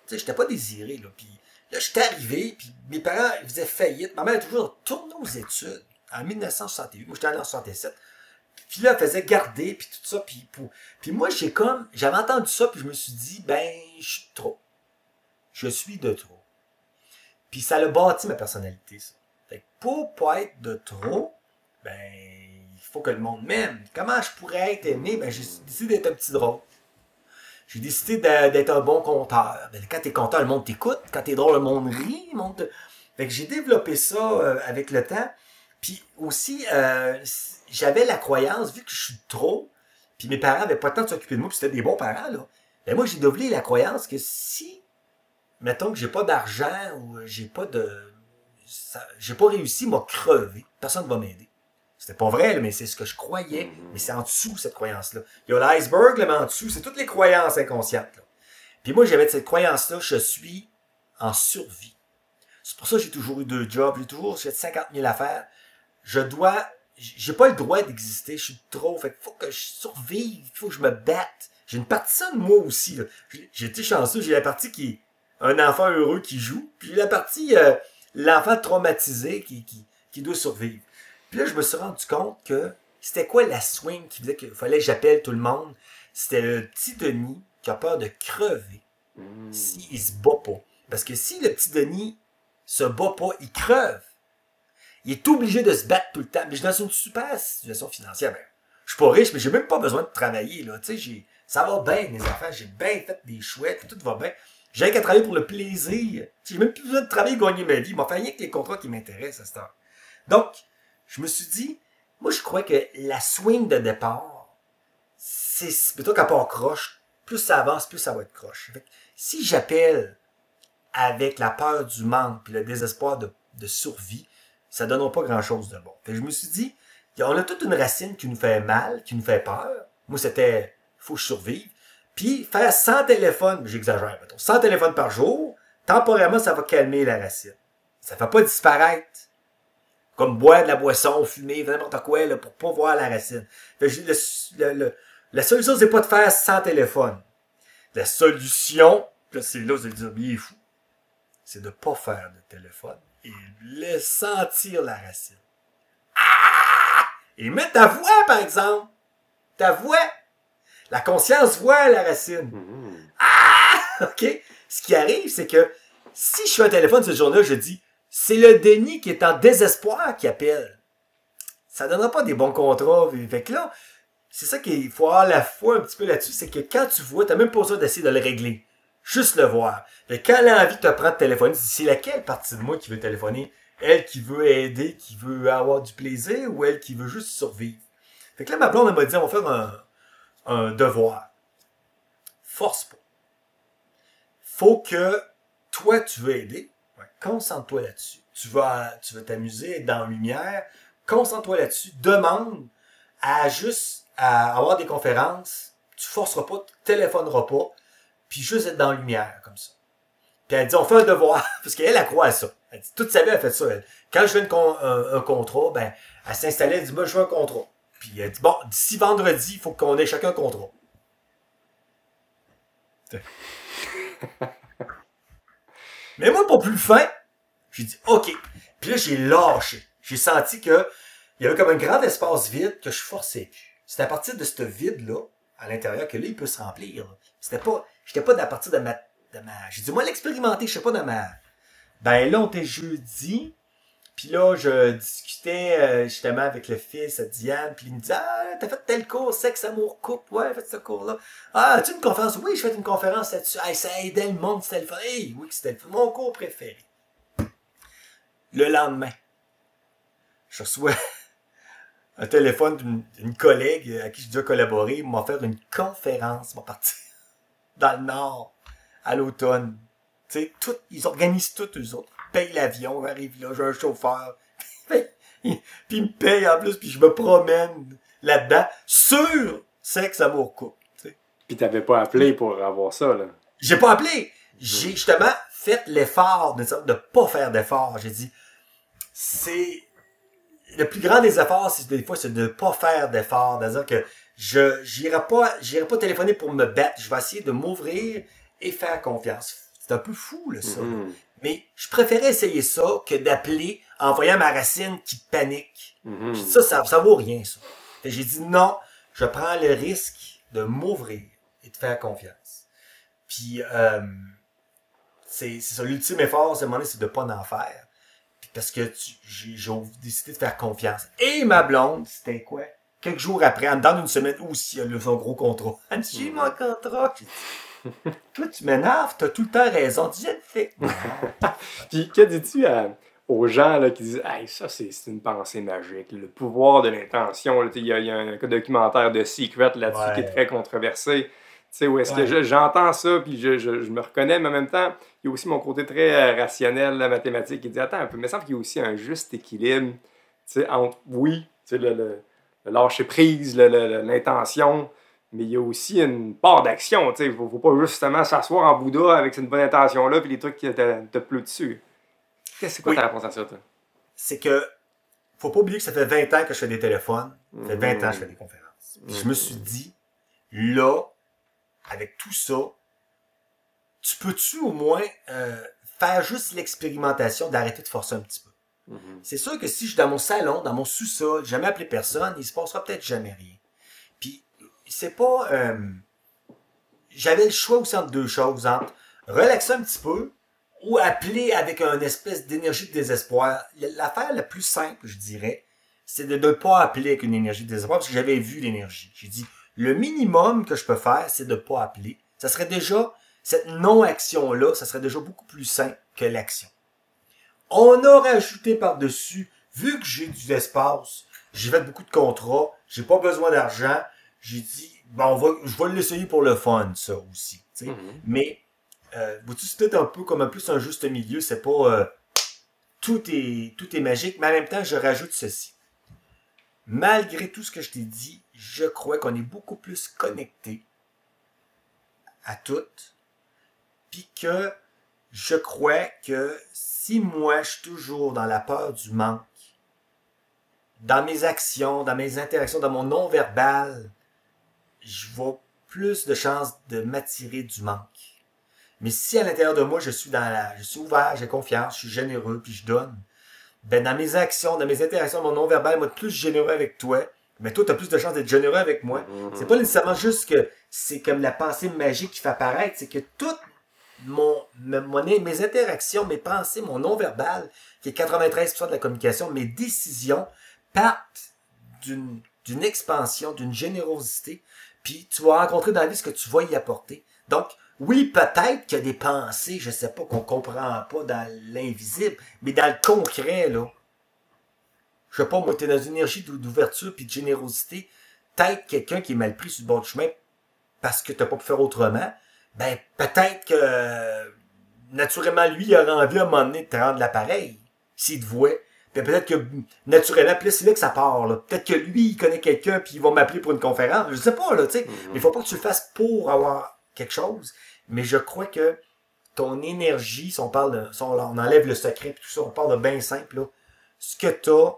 tu sais, j'étais pas désiré, là. Puis là, j'étais arrivé, puis mes parents ils faisaient faillite. Ma mère toujours retournée aux études en 1968. Moi, j'étais allé en 67. Puis là, elle faisait garder, puis tout ça. Puis, puis moi, j'ai comme... J'avais entendu ça, puis je me suis dit, ben, je suis trop. Je suis de trop. Puis ça a bâti ma personnalité, ça. Fait que pour pas être de trop, ben, il faut que le monde m'aime. Comment je pourrais être aimé? Ben, j'ai décidé d'être un petit drôle. J'ai décidé d'être un bon conteur. Ben, quand t'es conteur, le monde t'écoute. Quand t'es drôle, le monde rit. Le monde. Fait que j'ai développé ça euh, avec le temps. Puis aussi, euh, j'avais la croyance, vu que je suis trop, puis mes parents avaient pas le temps de s'occuper de moi, puis c'était des bons parents, là. Ben moi, j'ai développé la croyance que si, mettons que j'ai pas d'argent ou j'ai pas de. J'ai pas réussi, m'a crevé. Personne ne va m'aider. C'était pas vrai, mais c'est ce que je croyais. Mais c'est en dessous, cette croyance-là. Il y a l'iceberg, mais en dessous, c'est toutes les croyances inconscientes. Là. Puis moi, j'avais cette croyance-là, je suis en survie. C'est pour ça que j'ai toujours eu deux jobs, j'ai toujours fait 50 000 affaires. Je dois j'ai pas le droit d'exister, je suis trop, fait faut que je survive, il faut que je me batte. J'ai une partie de ça de moi aussi, J'ai été chanceux, j'ai la partie qui est un enfant heureux qui joue, puis la partie, euh, l'enfant traumatisé qui, qui, qui doit survivre. Puis là, je me suis rendu compte que c'était quoi la swing qui faisait qu'il fallait que j'appelle tout le monde? C'était le petit Denis qui a peur de crever mmh. s'il se bat pas. Parce que si le petit Denis se bat pas, il creve il est obligé de se battre tout le temps. Mais je suis dans une super situation financière. Ben, je suis pas riche, mais j'ai même pas besoin de travailler. Là. Sais, ça va bien, mes enfants. J'ai bien fait des chouettes, tout va bien. J'ai qu'à travailler pour le plaisir. J'ai même plus besoin de travailler et gagner ma vie. Il m'a fait rien que les contrats qui m'intéressent à ce temps. Donc, je me suis dit, moi, je crois que la swing de départ, c'est plutôt qu'à part croche, plus ça avance, plus ça va être croche. si j'appelle avec la peur du manque puis le désespoir de, survie, ça donnera pas grand-chose de bon. Fait je me suis dit, on a toute une racine qui nous fait mal, qui nous fait peur. Moi, c'était, faut que je survive. Puis, faire 100 téléphones, j'exagère, mettons, 100 téléphones par jour, temporairement, ça va calmer la racine. Ça fait pas disparaître. Comme boire de la boisson, fumer, n'importe quoi, là, pour pas voir la racine. Fait le, la solution, c'est pas de faire 100 téléphones. La solution, c'est là, vous allez dire, il est fou. C'est de pas faire de téléphone et laisse sentir la racine. Ah! Et mets ta voix, par exemple. Ta voix. La conscience voit la racine. Mm-hmm. Ah! OK? Ce qui arrive, c'est que si je fais un téléphone ce jour-là, je dis c'est le déni qui est en désespoir qui appelle. Ça donnera pas des bons contrats. Fait que là, c'est ça qu'il faut avoir la foi un petit peu là-dessus, c'est que quand tu vois, t'as même pas besoin d'essayer de le régler. Juste le voir. Et quand elle a envie de te prendre de téléphoner, c'est laquelle partie de moi qui veut téléphoner? Elle qui veut aider, qui veut avoir du plaisir ou elle qui veut juste survivre? Fait que là, ma blonde, m'a dit, on va faire un, un devoir. Force pas. Faut que toi, tu veux aider. Concentre-toi là-dessus. Tu vas, tu veux t'amuser, être dans la lumière. Concentre-toi là-dessus. Demande à juste à avoir des conférences. Tu forceras pas, tu téléphoneras pas puis juste être dans la lumière, comme ça. Puis elle dit, on fait un devoir, parce qu'elle, elle croit à ça. Elle dit, toute sa vie, elle fait ça, elle. Quand je fais un, contrat, ben, elle s'installait, elle dit, moi, je veux un contrat. Puis elle dit, bon, d'ici vendredi, il faut qu'on ait chacun un contrat. Mais moi, pour plus fin, j'ai dit, OK. Puis là, j'ai lâché. J'ai senti que il y avait comme un grand espace vide que je forçais C'est à partir de ce vide-là, à l'intérieur, que là, il peut se remplir. C'était pas, J'étais pas à partir de ma, de ma, j'ai dit, moi, l'expérimenter, je sais pas de ma, ben là, on était jeudi, puis là, je discutais euh, justement avec le fils à Diane, puis il me dit Ah, t'as fait tel cours, sexe, amour, couple, ouais, fait ce cours-là. Ah, as-tu une conférence? Oui, je fais une conférence là-dessus. Ah, ça aidait le monde, c'était le fun. Hey, oui, c'était mon cours préféré. Le lendemain, je reçois un téléphone d'une collègue à qui je dois collaborer, il m'a fait une conférence, m'a parti dans le Nord, à l'automne. Tu sais, ils organisent tout, eux autres. Payent l'avion, arrive là, j'ai un chauffeur. puis ils me payent en plus, puis je me promène là-dedans sur sexe, amour, couple. Tu Puis t'avais pas appelé pour avoir ça, là. J'ai pas appelé. J'ai justement fait l'effort de ne pas faire d'effort. J'ai dit, c'est le plus grand des efforts, c'est des fois, c'est de ne pas faire d'efforts. C'est-à-dire que je j'irai pas, j'irai pas téléphoner pour me battre. Je vais essayer de m'ouvrir et faire confiance. C'est un peu fou, là, ça. Mhm. Mais je préférais essayer ça que d'appeler en voyant ma racine qui panique. Mhm. Ça, ça, ça vaut rien, ça. J'ai dit non, je prends le risque de m'ouvrir et de faire confiance. Puis, euh, c'est ça, l'ultime effort, c'est de de pas en faire. Puis parce que j'ai j'ai décidé de faire confiance. Et ma blonde, c'était quoi? Quelques jours après, en dedans d'une semaine aussi, elle a eu son gros contrat. Elle dit, j'ai mon contrat. Toi, tu m'énerves, t'as tout le temps raison. Tu dis, je le fais. Puis, que dis-tu à- aux gens là, qui disent Hey, ça, c'est une pensée magique, le pouvoir de l'intention. Il y, a- il y a un documentaire de Secret là-dessus Ouais. qui est très controversé. Tu sais, où est-ce Ouais. que je- j'entends ça, puis je, je- je me reconnais, mais en même temps, il y a aussi mon côté très euh, rationnel, la mathématique, qui dit Attends un peu, il me semble qu'il y a aussi un juste équilibre tu sais, entre, oui, tu sais, le, le, le lâcher prise, l'intention, mais il y a aussi une part d'action. Il ne faut, faut pas justement s'asseoir en Bouddha avec cette bonne intention-là, puis les trucs qui te, te pleutent dessus. Qu'est-ce que Oui. ta réponse à ça, toi? c'est que faut pas oublier que ça fait 20 ans que je fais des téléphones. Ça fait 20 ans que je fais des conférences. Puis je me suis dit, là, avec tout ça, tu peux-tu au moins euh, faire juste l'expérimentation d'arrêter de forcer un petit peu? C'est sûr que si je suis dans mon salon, dans mon sous-sol, jamais appelé personne, il se passera peut-être jamais rien. C'est pas... euh, J'avais le choix aussi entre deux choses, entre relaxer un petit peu ou appeler avec une espèce d'énergie de désespoir. L'affaire la plus simple, je dirais, c'est de ne pas appeler avec une énergie de désespoir parce que j'avais vu l'énergie. J'ai dit, le minimum que je peux faire, c'est de ne pas appeler. Ça serait déjà, cette non-action-là, ça serait déjà beaucoup plus simple que l'action. On a rajouté par-dessus, vu que j'ai du espace, j'ai fait beaucoup de contrats, j'ai pas besoin d'argent, j'ai dit, bon, on va, je vais l'essayer pour le fun, ça aussi. Mhm. Mais, euh, c'est peut-être un peu comme un plus un juste milieu, c'est pas euh, tout, est, tout est magique, mais en même temps, je rajoute ceci. Malgré tout ce que je t'ai dit, je crois qu'on est beaucoup plus connecté à toutes, puis que je crois que si moi je suis toujours dans la peur du manque, dans mes actions, dans mes interactions, dans mon non-verbal, je vois plus de chances de m'attirer du manque. Mais si à l'intérieur de moi, je suis dans la, je suis ouvert, j'ai confiance, je suis généreux, puis je donne, ben dans mes actions, dans mes interactions, mon non-verbal, moi, plus généreux avec toi, mais toi, tu as plus de chances d'être généreux avec moi. Mhm. C'est pas nécessairement juste que c'est comme la pensée magique qui fait apparaître, c'est que tout mon, me- mon- mes interactions, mes pensées, mon non-verbal, qui est 93% de la communication, mes décisions partent d'une d'une expansion, d'une générosité, puis tu vas rencontrer dans la vie ce que tu vas y apporter. Donc, oui, peut-être qu'il y a des pensées, je sais pas, qu'on comprend pas dans l'invisible, mais dans le concret, là, je sais pas, moi, t'es dans une énergie d'ou- d'ouverture puis de générosité, peut-être quelqu'un qui est mal pris sur le du chemin parce que t'as pas pu faire autrement, ben, peut-être que, euh, naturellement, lui, il aurait envie à un moment donné de te rendre l'appareil, s'il te voit. Peut-être que, naturellement, là, c'est là que ça part, là. Peut-être que lui, il connaît quelqu'un, puis il va m'appeler pour une conférence. Je sais pas, là, tu sais. Mais il faut pas que tu le fasses pour avoir quelque chose. Mais je crois que ton énergie, si on parle de, si on, on enlève le secret, puis tout ça, on parle de bien simple, là. Ce que t'as,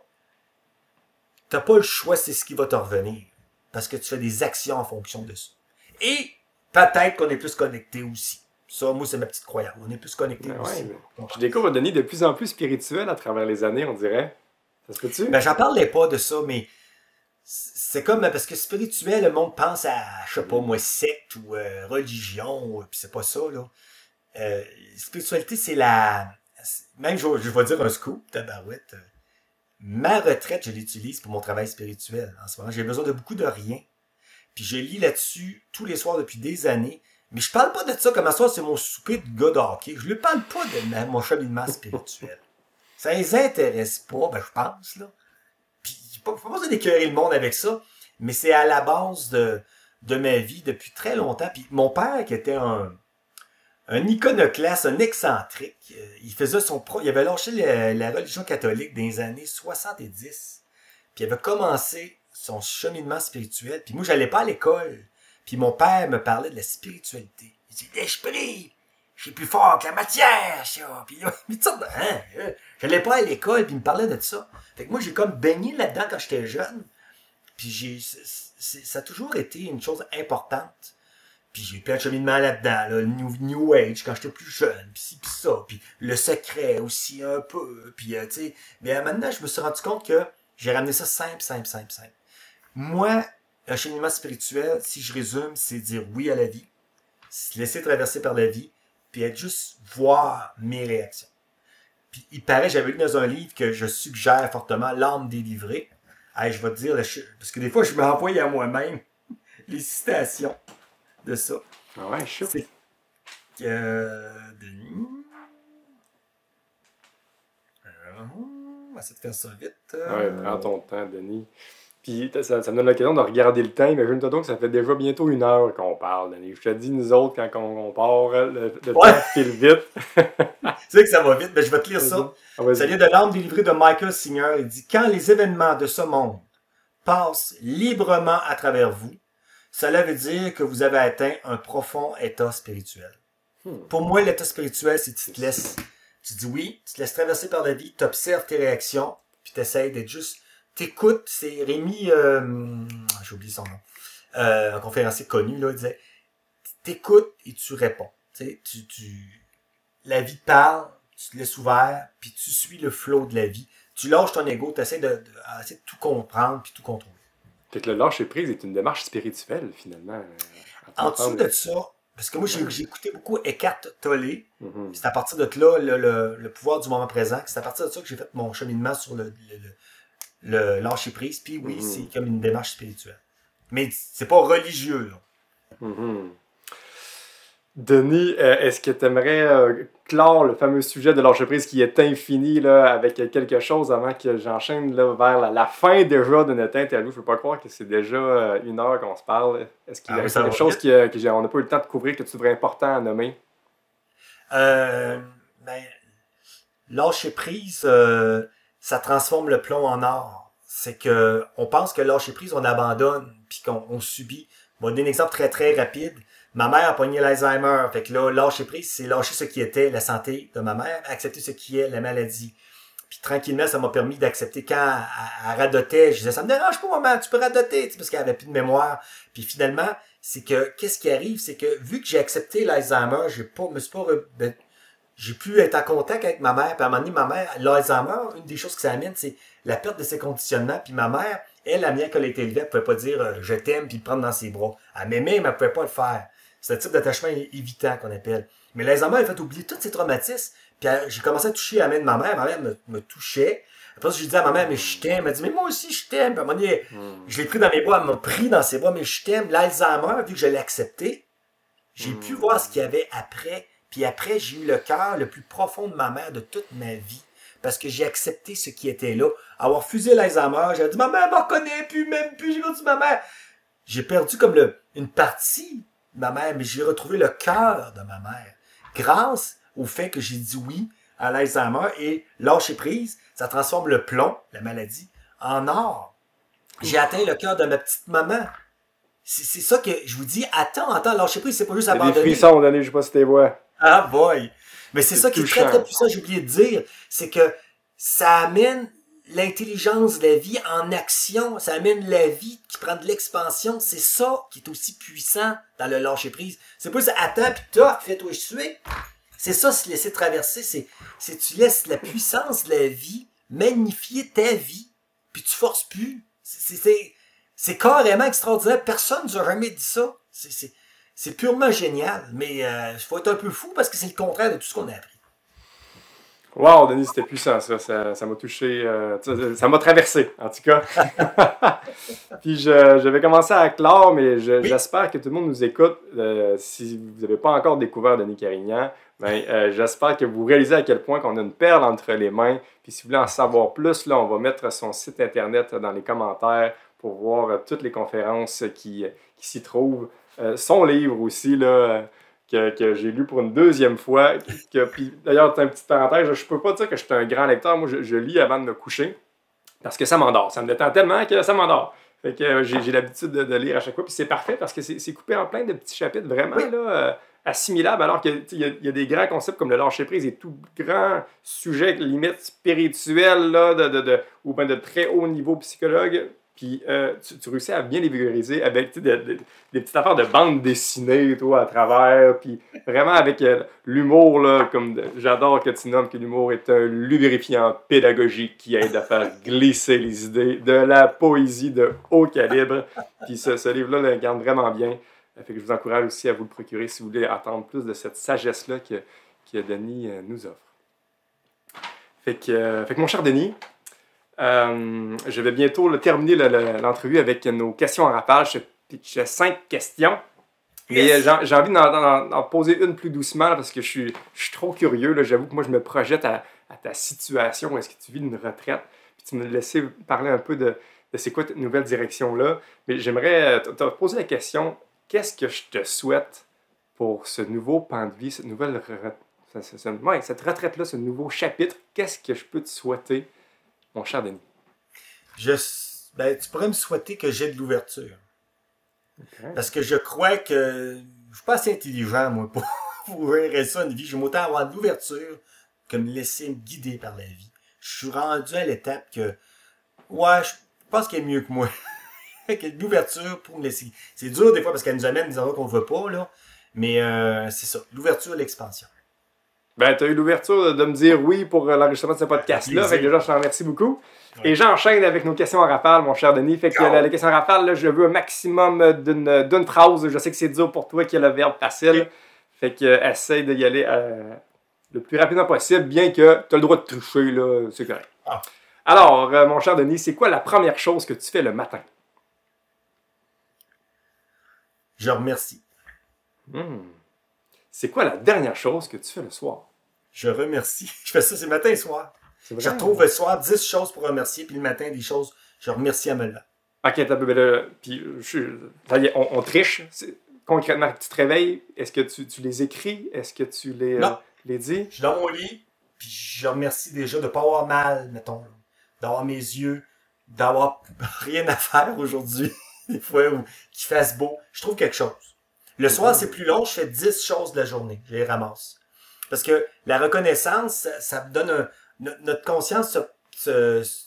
t'as pas le choix, c'est ce qui va te revenir. Parce que tu fais des actions en fonction de ça. Et peut-être qu'on est plus connecté aussi. Ça, moi, c'est ma petite croyance. On est plus connecté Ben aussi. ouais, Je découvre Denis de plus en plus spirituel à travers les années, on dirait. Ça se peut-tu? Ben, j'en parlais pas de ça, mais c'est comme parce que spirituel, le monde pense à, je sais pas moi, secte ou euh, religion, puis c'est pas ça, là. Euh, spiritualité, c'est la. Même, je, je vais dire un scoop, tabarouette. Ma retraite, je l'utilise pour mon travail spirituel en ce moment. J'ai besoin de beaucoup de rien. Puis je lis là-dessus tous les soirs depuis des années. Mais je parle pas de ça comme à soir, c'est mon souper de gars de hockey. Je lui parle pas de ma- mon cheminement spirituel. Ça les intéresse pas, ben je pense, là. Puis, pas, pas besoin d'écœurer le monde avec ça, mais c'est à la base de, de ma vie depuis très longtemps. Puis mon père, qui était un, un iconoclaste, un excentrique, euh, il faisait son pro, il avait lâché la, la religion catholique dans les années 70. Puis il avait commencé son cheminement spirituel. Puis moi, j'allais pas à l'école. Puis mon père me parlait de la spiritualité. Il dit, l'esprit, j'ai plus fort que la matière, ça. Puis là, mais tu sais, hein, euh, j'allais pas à l'école, puis il me parlait de ça. Fait que moi, j'ai comme baigné là-dedans quand j'étais jeune. Puis j'ai, ça a toujours été une chose importante. Puis j'ai plein de cheminement là-dedans, là, le new, new Age quand j'étais plus jeune, puis ci, puis ça, puis le secret aussi un peu, puis euh, tu sais. Mais maintenant, je me suis rendu compte que j'ai ramené ça simple, simple, simple, simple. Moi, un cheminement spirituel, si je résume, c'est dire oui à la vie, se laisser traverser par la vie, puis être juste voir mes réactions. Puis il paraît, j'avais lu dans un livre que je suggère fortement, L'âme délivrée. Hey, je vais te dire, parce que des fois, je m'envoie à moi-même les citations de ça. Ah ouais. C'est que. Euh, Denis. Euh, on va essayer de faire ça vite. Ouais, prends ton temps, Denis. Puis ça, ça me donne l'occasion de regarder le temps. Imagine-toi donc que ça fait déjà bientôt une heure qu'on parle. Je te dis, nous autres, quand on, on part, le, le Ouais. temps file vite. Tu sais que ça va vite, mais je vais te lire ça. Ah. Ça vient de l'âme délivrée de Michael Singer. Il dit Quand les événements de ce monde passent librement à travers vous, cela veut dire que vous avez atteint un profond état spirituel. Hmm. Pour moi, l'état spirituel, c'est que tu te laisses, tu dis oui, tu te laisses traverser par la vie, tu observes tes réactions, puis tu essaies d'être juste. T'écoutes, c'est Rémi, euh, j'ai oublié son nom, euh, un conférencier connu, là, il disait T'écoutes et tu réponds. Tu la vie te parle, tu te laisses ouvert, puis tu suis le flot de la vie. Tu lâches ton ego, tu essaies de, de, tout comprendre puis tout contrôler. Fait que le lâcher prise est une démarche spirituelle, finalement. euh, En dessous de ça, parce que moi, j'ai écouté beaucoup Eckhart Tolle, Mhm. c'est à partir de là, le, le, le pouvoir du moment présent, c'est à partir de ça que j'ai fait mon cheminement sur le, le, le, lâcher prise. Puis oui, Mhm. c'est comme une démarche spirituelle. Mais c'est pas religieux, là. Mhm. Denis, euh, est-ce que tu aimerais clore le fameux sujet de lâcher prise qui est infini là, avec quelque chose avant que j'enchaîne vers la, la fin déjà de notre interview? Je ne peux pas croire que c'est déjà euh, une heure qu'on se parle. Est-ce qu'il y Ah a quelque chose euh, que n'a pas eu le temps de couvrir que tu trouverais important à nommer? Euh, ben, lâcher prise, euh, ça transforme le plomb en or. C'est que on pense que lâcher prise, on abandonne, puis qu'on on subit. Bon, donner un exemple très très rapide. Ma mère a pogné l'Alzheimer. Fait que là, lâcher prise, c'est lâcher ce qui était la santé de ma mère, accepter ce qui est la maladie. Puis tranquillement, ça m'a permis d'accepter quand elle, radotait. Je disais, ça me dérange pas, maman, tu peux radoter, parce qu'elle avait plus de mémoire. Puis finalement, c'est que, qu'est-ce qui arrive, c'est que vu que j'ai accepté l'Alzheimer, j'ai pas, me suis pas, ben, j'ai pu être en contact avec ma mère. Puis à un moment donné, ma mère, l'Alzheimer, une des choses que ça amène, c'est la perte de ses conditionnements. Puis ma mère, elle, la mienne, quand elle était élevée, elle pouvait pas dire euh, je t'aime puis le prendre dans ses bras. Elle m'aimait, mais elle pouvait pas le faire. C'est un type d'attachement évitant qu'on appelle. Mais l'Alzheimer, elle fait oublier tous ses traumatismes. Puis j'ai commencé à toucher la main de ma mère. Ma mère me, me touchait. Après ça, j'ai dit à ma mère, mais je t'aime. Elle m'a dit, mais moi aussi, je t'aime. Puis à un moment donné, je l'ai pris dans mes bras, elle m'a pris dans ses bras, mais je t'aime. L'Alzheimer, vu que je l'ai accepté, j'ai Mm. pu voir ce qu'il y avait après. Puis après, j'ai eu le cœur le plus profond de ma mère de toute ma vie. Parce que j'ai accepté ce qui était là. Avoir fusé l'Alzheimer, j'ai dit, ma mère me reconnaît plus, même plus, j'ai dit ma mère. J'ai perdu comme le, une partie de ma mère, mais j'ai retrouvé le cœur de ma mère. Grâce au fait que j'ai dit oui à l'Alzheimer et lâcher prise, ça transforme le plomb, la maladie, en or. J'ai atteint le cœur de ma petite maman. C'est ça que je vous dis, attends, attends, lâcher prise, c'est pas juste Il y a des abandonner. frissons, Denis, je sais pas si t'es vois. Ah boy! Mais c'est ça qui est très très puissant, j'ai oublié de dire, c'est que ça amène l'intelligence de la vie en action, ça amène la vie qui prend de l'expansion, c'est ça qui est aussi puissant dans le lâcher prise. C'est pas ça, attends pis toc, fais-toi suer. C'est ça, se laisser traverser, c'est, c'est tu laisses la puissance de la vie magnifier ta vie, puis tu forces plus. C'est, c'est, c'est, c'est carrément extraordinaire. Personne nous a jamais dit ça. C'est, c'est, c'est purement génial, mais il faut être un peu fou parce que c'est le contraire de tout ce qu'on a appris. Wow, Denis, c'était puissant, ça. Ça m'a touché. euh, ça- m'a traversé, en tout cas. Puis je, je vais commencer à clore, mais je- Oui. j'espère que tout le monde nous écoute. Euh, si vous n'avez pas encore découvert Denis Carignan, ben, euh, j'espère que vous réalisez à quel point qu'on a une perle entre les mains. Puis si vous voulez en savoir plus, là, on va mettre son site internet dans les commentaires pour voir euh, toutes les conférences qui, qui s'y trouvent. Euh, son livre aussi, là, que, que j'ai lu pour une deuxième fois. Que, puis d'ailleurs, c'est une petite parenthèse, je peux pas dire que je suis un grand lecteur. Moi, je, je lis avant de me coucher parce que ça m'endort. Ça me détend tellement que ça m'endort. Fait que euh, j'ai l'habitude de, de lire à chaque fois. Puis c'est parfait parce que c'est c'est coupé en plein de petits chapitres vraiment là, euh, assimilable, alors qu'il y, a- il y a des grands concepts comme le lâcher-prise et tout grand sujet, limite spirituel, là, de, de, de- ou bien de très haut niveau psychologue. Puis euh, tu, tu réussis à bien les vulgariser avec de- de- des petites affaires de bande dessinée, toi, à travers. Puis vraiment avec euh, l'humour, là, comme j'adore que tu nommes que l'humour est un lubrifiant pédagogique qui aide à faire glisser les idées, de la poésie de haut calibre. Puis ce, ce livre-là le garde vraiment bien. Fait que je vous encourage aussi à vous le procurer si vous voulez attendre plus de cette sagesse-là que, que Denis euh, nous offre. Fait que, fait que mon cher Denis, euh, je vais bientôt là, terminer le- le- l'entrevue avec nos questions en. Je pitch cinq questions. Mais Yes. euh, j'ai j'ai envie d'en- poser une plus doucement là, parce que je suis, je suis trop curieux. J'avoue que moi, je me projette à, à ta situation. Est-ce que tu vis une retraite? Puis tu me laissais parler un peu de, de c'est quoi cette nouvelle direction-là. Mais j'aimerais euh, te poser la question qu'est-ce que je te souhaite pour ce nouveau pan de vie, cette nouvelle re- ce- ce- ce- ouais, cette retraite-là, ce nouveau chapitre? Qu'est-ce que je peux te souhaiter, mon cher Denis? Je, ben, tu pourrais me souhaiter que j'ai de l'ouverture. Parce que je crois que je suis pas assez intelligent, moi, pour, gérer ça une vie. J'aime autant avoir de l'ouverture que me laisser me guider par la vie. Je suis rendu à l'étape que, ouais, je pense qu'elle est mieux que moi. Qu'il y a de l'ouverture pour me laisser. C'est dur des fois parce qu'elle nous amène des endroits qu'on ne veut pas, là. Mais euh, c'est ça, l'ouverture, l'expansion. Ben, tu as eu l'ouverture de, de me dire oui pour euh, l'enregistrement de ce podcast-là. Fait que déjà, je t'en remercie beaucoup. Ouais. Et j'enchaîne avec nos questions en rafale, mon cher Denis. Fait que Ciao. la, la question en rafale, là, je veux un maximum d'une d'une phrase. Je sais que c'est dur pour toi qui a le verbe facile. Fait que euh, essaye d'y aller euh, le plus rapidement possible, bien que tu as le droit de tricher, là, c'est correct. Ah. Alors, euh, mon cher Denis, c'est quoi la première chose que tu fais le matin? Je remercie. Hmm. C'est quoi la dernière chose que tu fais le soir? Je remercie. Je fais ça, c'est matin et soir. Je retrouve le soir 10 choses pour remercier, puis le matin, des choses, je remercie à me lever. Ok, t'as là, puis est, on, on triche. Concrètement, tu te réveilles, est-ce que tu, tu les écris? Est-ce que tu les, euh, les dis? Je suis dans mon lit, puis je remercie déjà de ne pas avoir mal, mettons. là. D'avoir mes yeux, d'avoir rien à faire aujourd'hui, des fois, ou qu'il fasse beau. Je trouve quelque chose. Le soir, c'est plus long, je fais 10 choses de la journée, je les ramasse. Parce que la reconnaissance, ça, ça me donne un... no- Notre conscience se, se-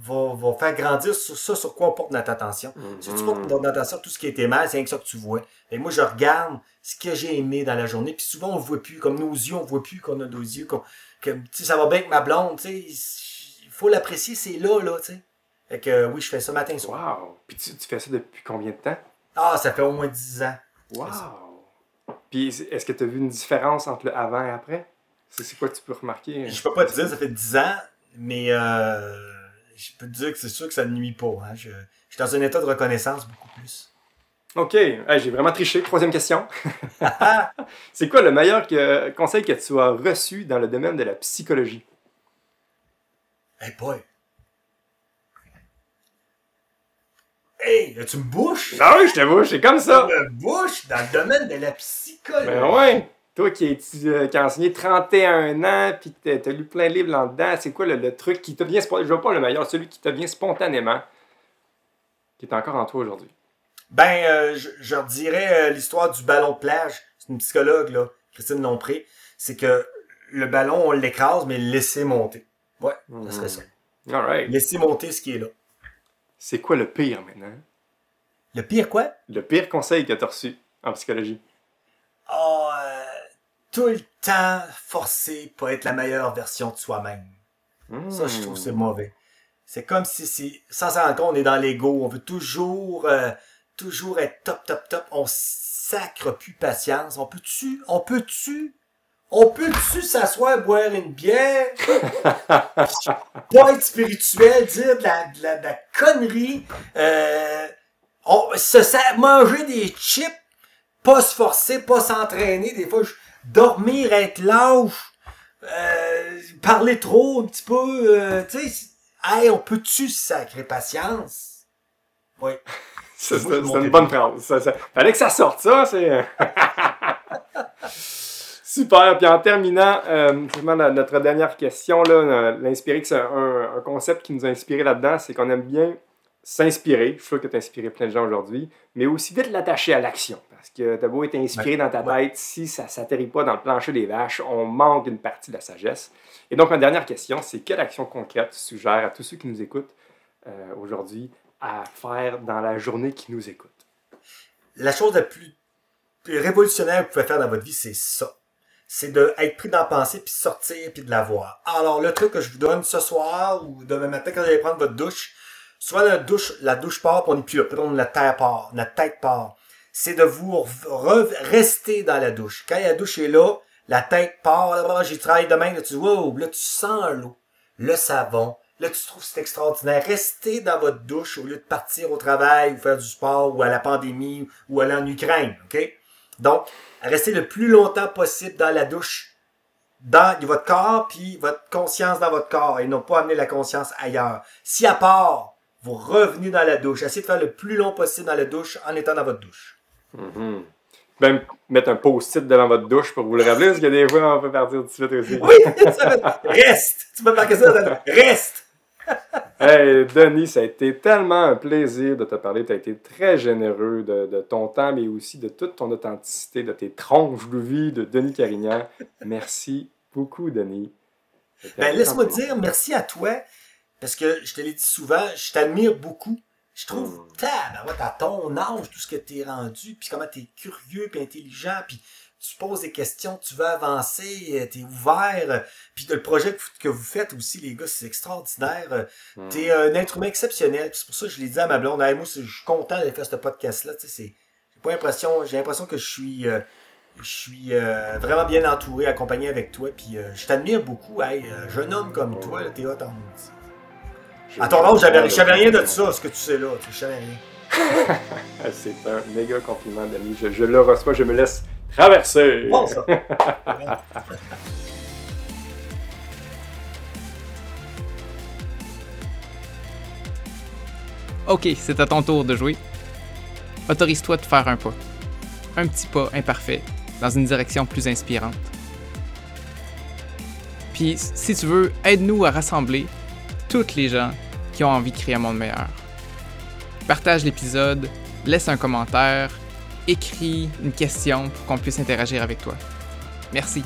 va, va faire grandir sur ça sur quoi on porte notre attention. Si tu portes notre attention tout ce qui était mal, c'est rien que ça que tu vois. Et moi, je regarde ce que j'ai aimé dans la journée, puis souvent, on le voit plus. Comme nos yeux, on voit plus qu'on a nos yeux. que, ça va bien avec ma blonde, tu sais. Il faut l'apprécier, c'est là, là, tu sais. Fait que oui, je fais ça matin et soir. Wow! Puis tu, tu fais ça depuis combien de temps? Ah, ça fait au moins 10 ans. Wow! Puis est- est-ce que tu as vu une différence entre le avant et après? C'est c'est quoi que tu peux remarquer? Je peux pas te dire, ça fait 10 ans, mais euh, je peux te dire que c'est sûr que ça ne nuit pas. Hein. Je, je suis dans un état de reconnaissance beaucoup plus. Ok, Hey, j'ai vraiment triché. Troisième question. c'est quoi le meilleur que- conseil que tu as reçu dans le domaine de la psychologie? Hey boy! Hey, tu me bouches? Ah oui, je te vois, c'est comme ça! Tu me bouches dans le domaine de la psychologie. Ben ouais! Toi qui, es- euh, qui as enseigné 31 ans, puis que t'as- lu plein de livres là-dedans, c'est quoi le, le truc qui te vient, spo- je veux pas le meilleur, celui qui te vient spontanément, qui est encore en toi aujourd'hui? Ben, euh, je, je redirais euh, l'histoire du ballon de plage. C'est une psychologue, là, Christine Lompré. C'est que le ballon, on l'écrase, mais laisser monter. Ouais, ça serait ça. Alright. Laisser monter ce qui est là. C'est quoi le pire maintenant? Le pire, quoi? Le pire conseil que tu as reçu en psychologie? Ah, euh, tout le temps forcer pour être la meilleure version de soi-même. Ça, je trouve c'est mauvais. C'est comme si c'est, sans s'en rendre compte, on est dans l'ego. On veut toujours, euh, toujours être top, top, top. On sacre plus patience. On peut-tu, on peut-tu, on peut-tu s'asseoir, boire une bière, pas être spirituel, dire de la, de la, de la connerie, euh, on, se manger des chips, pas se forcer, pas s'entraîner, des fois, je- dormir, être lâche, euh, parler trop un petit peu, euh, tu sais, hey, on peut-tu sacrer patience? Oui. C'est une bonne phrase. Ça, ça- Fallait que ça sorte, ça. C'est. Super. Puis en terminant, euh, la- notre dernière question, euh, l'inspirer, c'est un, un concept qui nous a inspiré là-dedans, c'est qu'on aime bien s'inspirer, je suis sûr que tu as inspiré plein de gens aujourd'hui, mais aussi vite l'attacher à l'action. Parce que tu beau être inspiré dans ta tête, si ça ne s'atterrit pas dans le plancher des vaches, on manque une partie de la sagesse. Et donc, ma dernière question, c'est quelle action concrète tu suggères à tous ceux qui nous écoutent euh, aujourd'hui à faire dans la journée qui nous écoute? La chose la plus révolutionnaire que vous pouvez faire dans votre vie, c'est ça. C'est d'être pris dans la pensée, puis sortir, puis de la voir. Alors, le truc que je vous donne ce soir ou demain matin quand vous allez prendre votre douche, soit la douche, la douche part, puis on n'est plus la terre part, la tête part. C'est de vous rester dans la douche. Quand la douche est là, la tête part, là, j'ai travaillé demain, là, tu wow, là, tu sens l'eau, le savon, là, tu trouves c'est extraordinaire. Restez dans votre douche au lieu de partir au travail ou faire du sport ou à la pandémie ou aller en Ukraine, OK? Donc, restez le plus longtemps possible dans la douche, dans votre corps, puis votre conscience dans votre corps, et non pas amener la conscience ailleurs. Si à part, vous revenez dans la douche, essayez de faire le plus long possible dans la douche en étant dans votre douche. Mm Même mettre un post-it devant votre douche pour vous le rappeler, parce que des fois, on peut partir tout de suite aussi. Oui, reste! Tu peux marquer ça, reste! hey, Denis, ça a été tellement un plaisir de te parler. Tu as été très généreux de, ton temps, mais aussi de toute ton authenticité, de tes tronches de vie de Denis Carignan. Merci beaucoup, Denis. Ben, laisse-moi dire merci à toi, parce que je te l'ai dit souvent, je t'admire beaucoup. Je trouve, mm. tabarouette, à ton âge, tout ce que tu es rendu, puis comment tu es curieux, puis intelligent, puis tu poses des questions, tu veux avancer, euh, tu es ouvert. Puis le projet que vous faites aussi, les gars, c'est extraordinaire. Hmm. Tu es un être humain exceptionnel. C'est pour ça que je l'ai dit à ma blonde. moi, je suis content d'avoir fait ce podcast-là. J'ai pas l'impression, j'ai l'impression que je suis, euh, je suis euh, vraiment bien entouré, accompagné avec toi. Puis je t'admire beaucoup. Hey, jeune homme comme toi, t'es hot en À ton âge, je savais rien de ça, ce que tu sais là. Je savais rien. c'est un méga compliment, Denis. Je, je le reçois, je me laisse Traverser! ok, c'est à ton tour de jouer. Autorise-toi de faire un pas. Un petit pas imparfait, dans une direction plus inspirante. Puis, si tu veux, aide-nous à rassembler toutes les gens qui ont envie de créer un monde meilleur. Partage l'épisode, laisse un commentaire écris une question pour qu'on puisse interagir avec toi. Merci.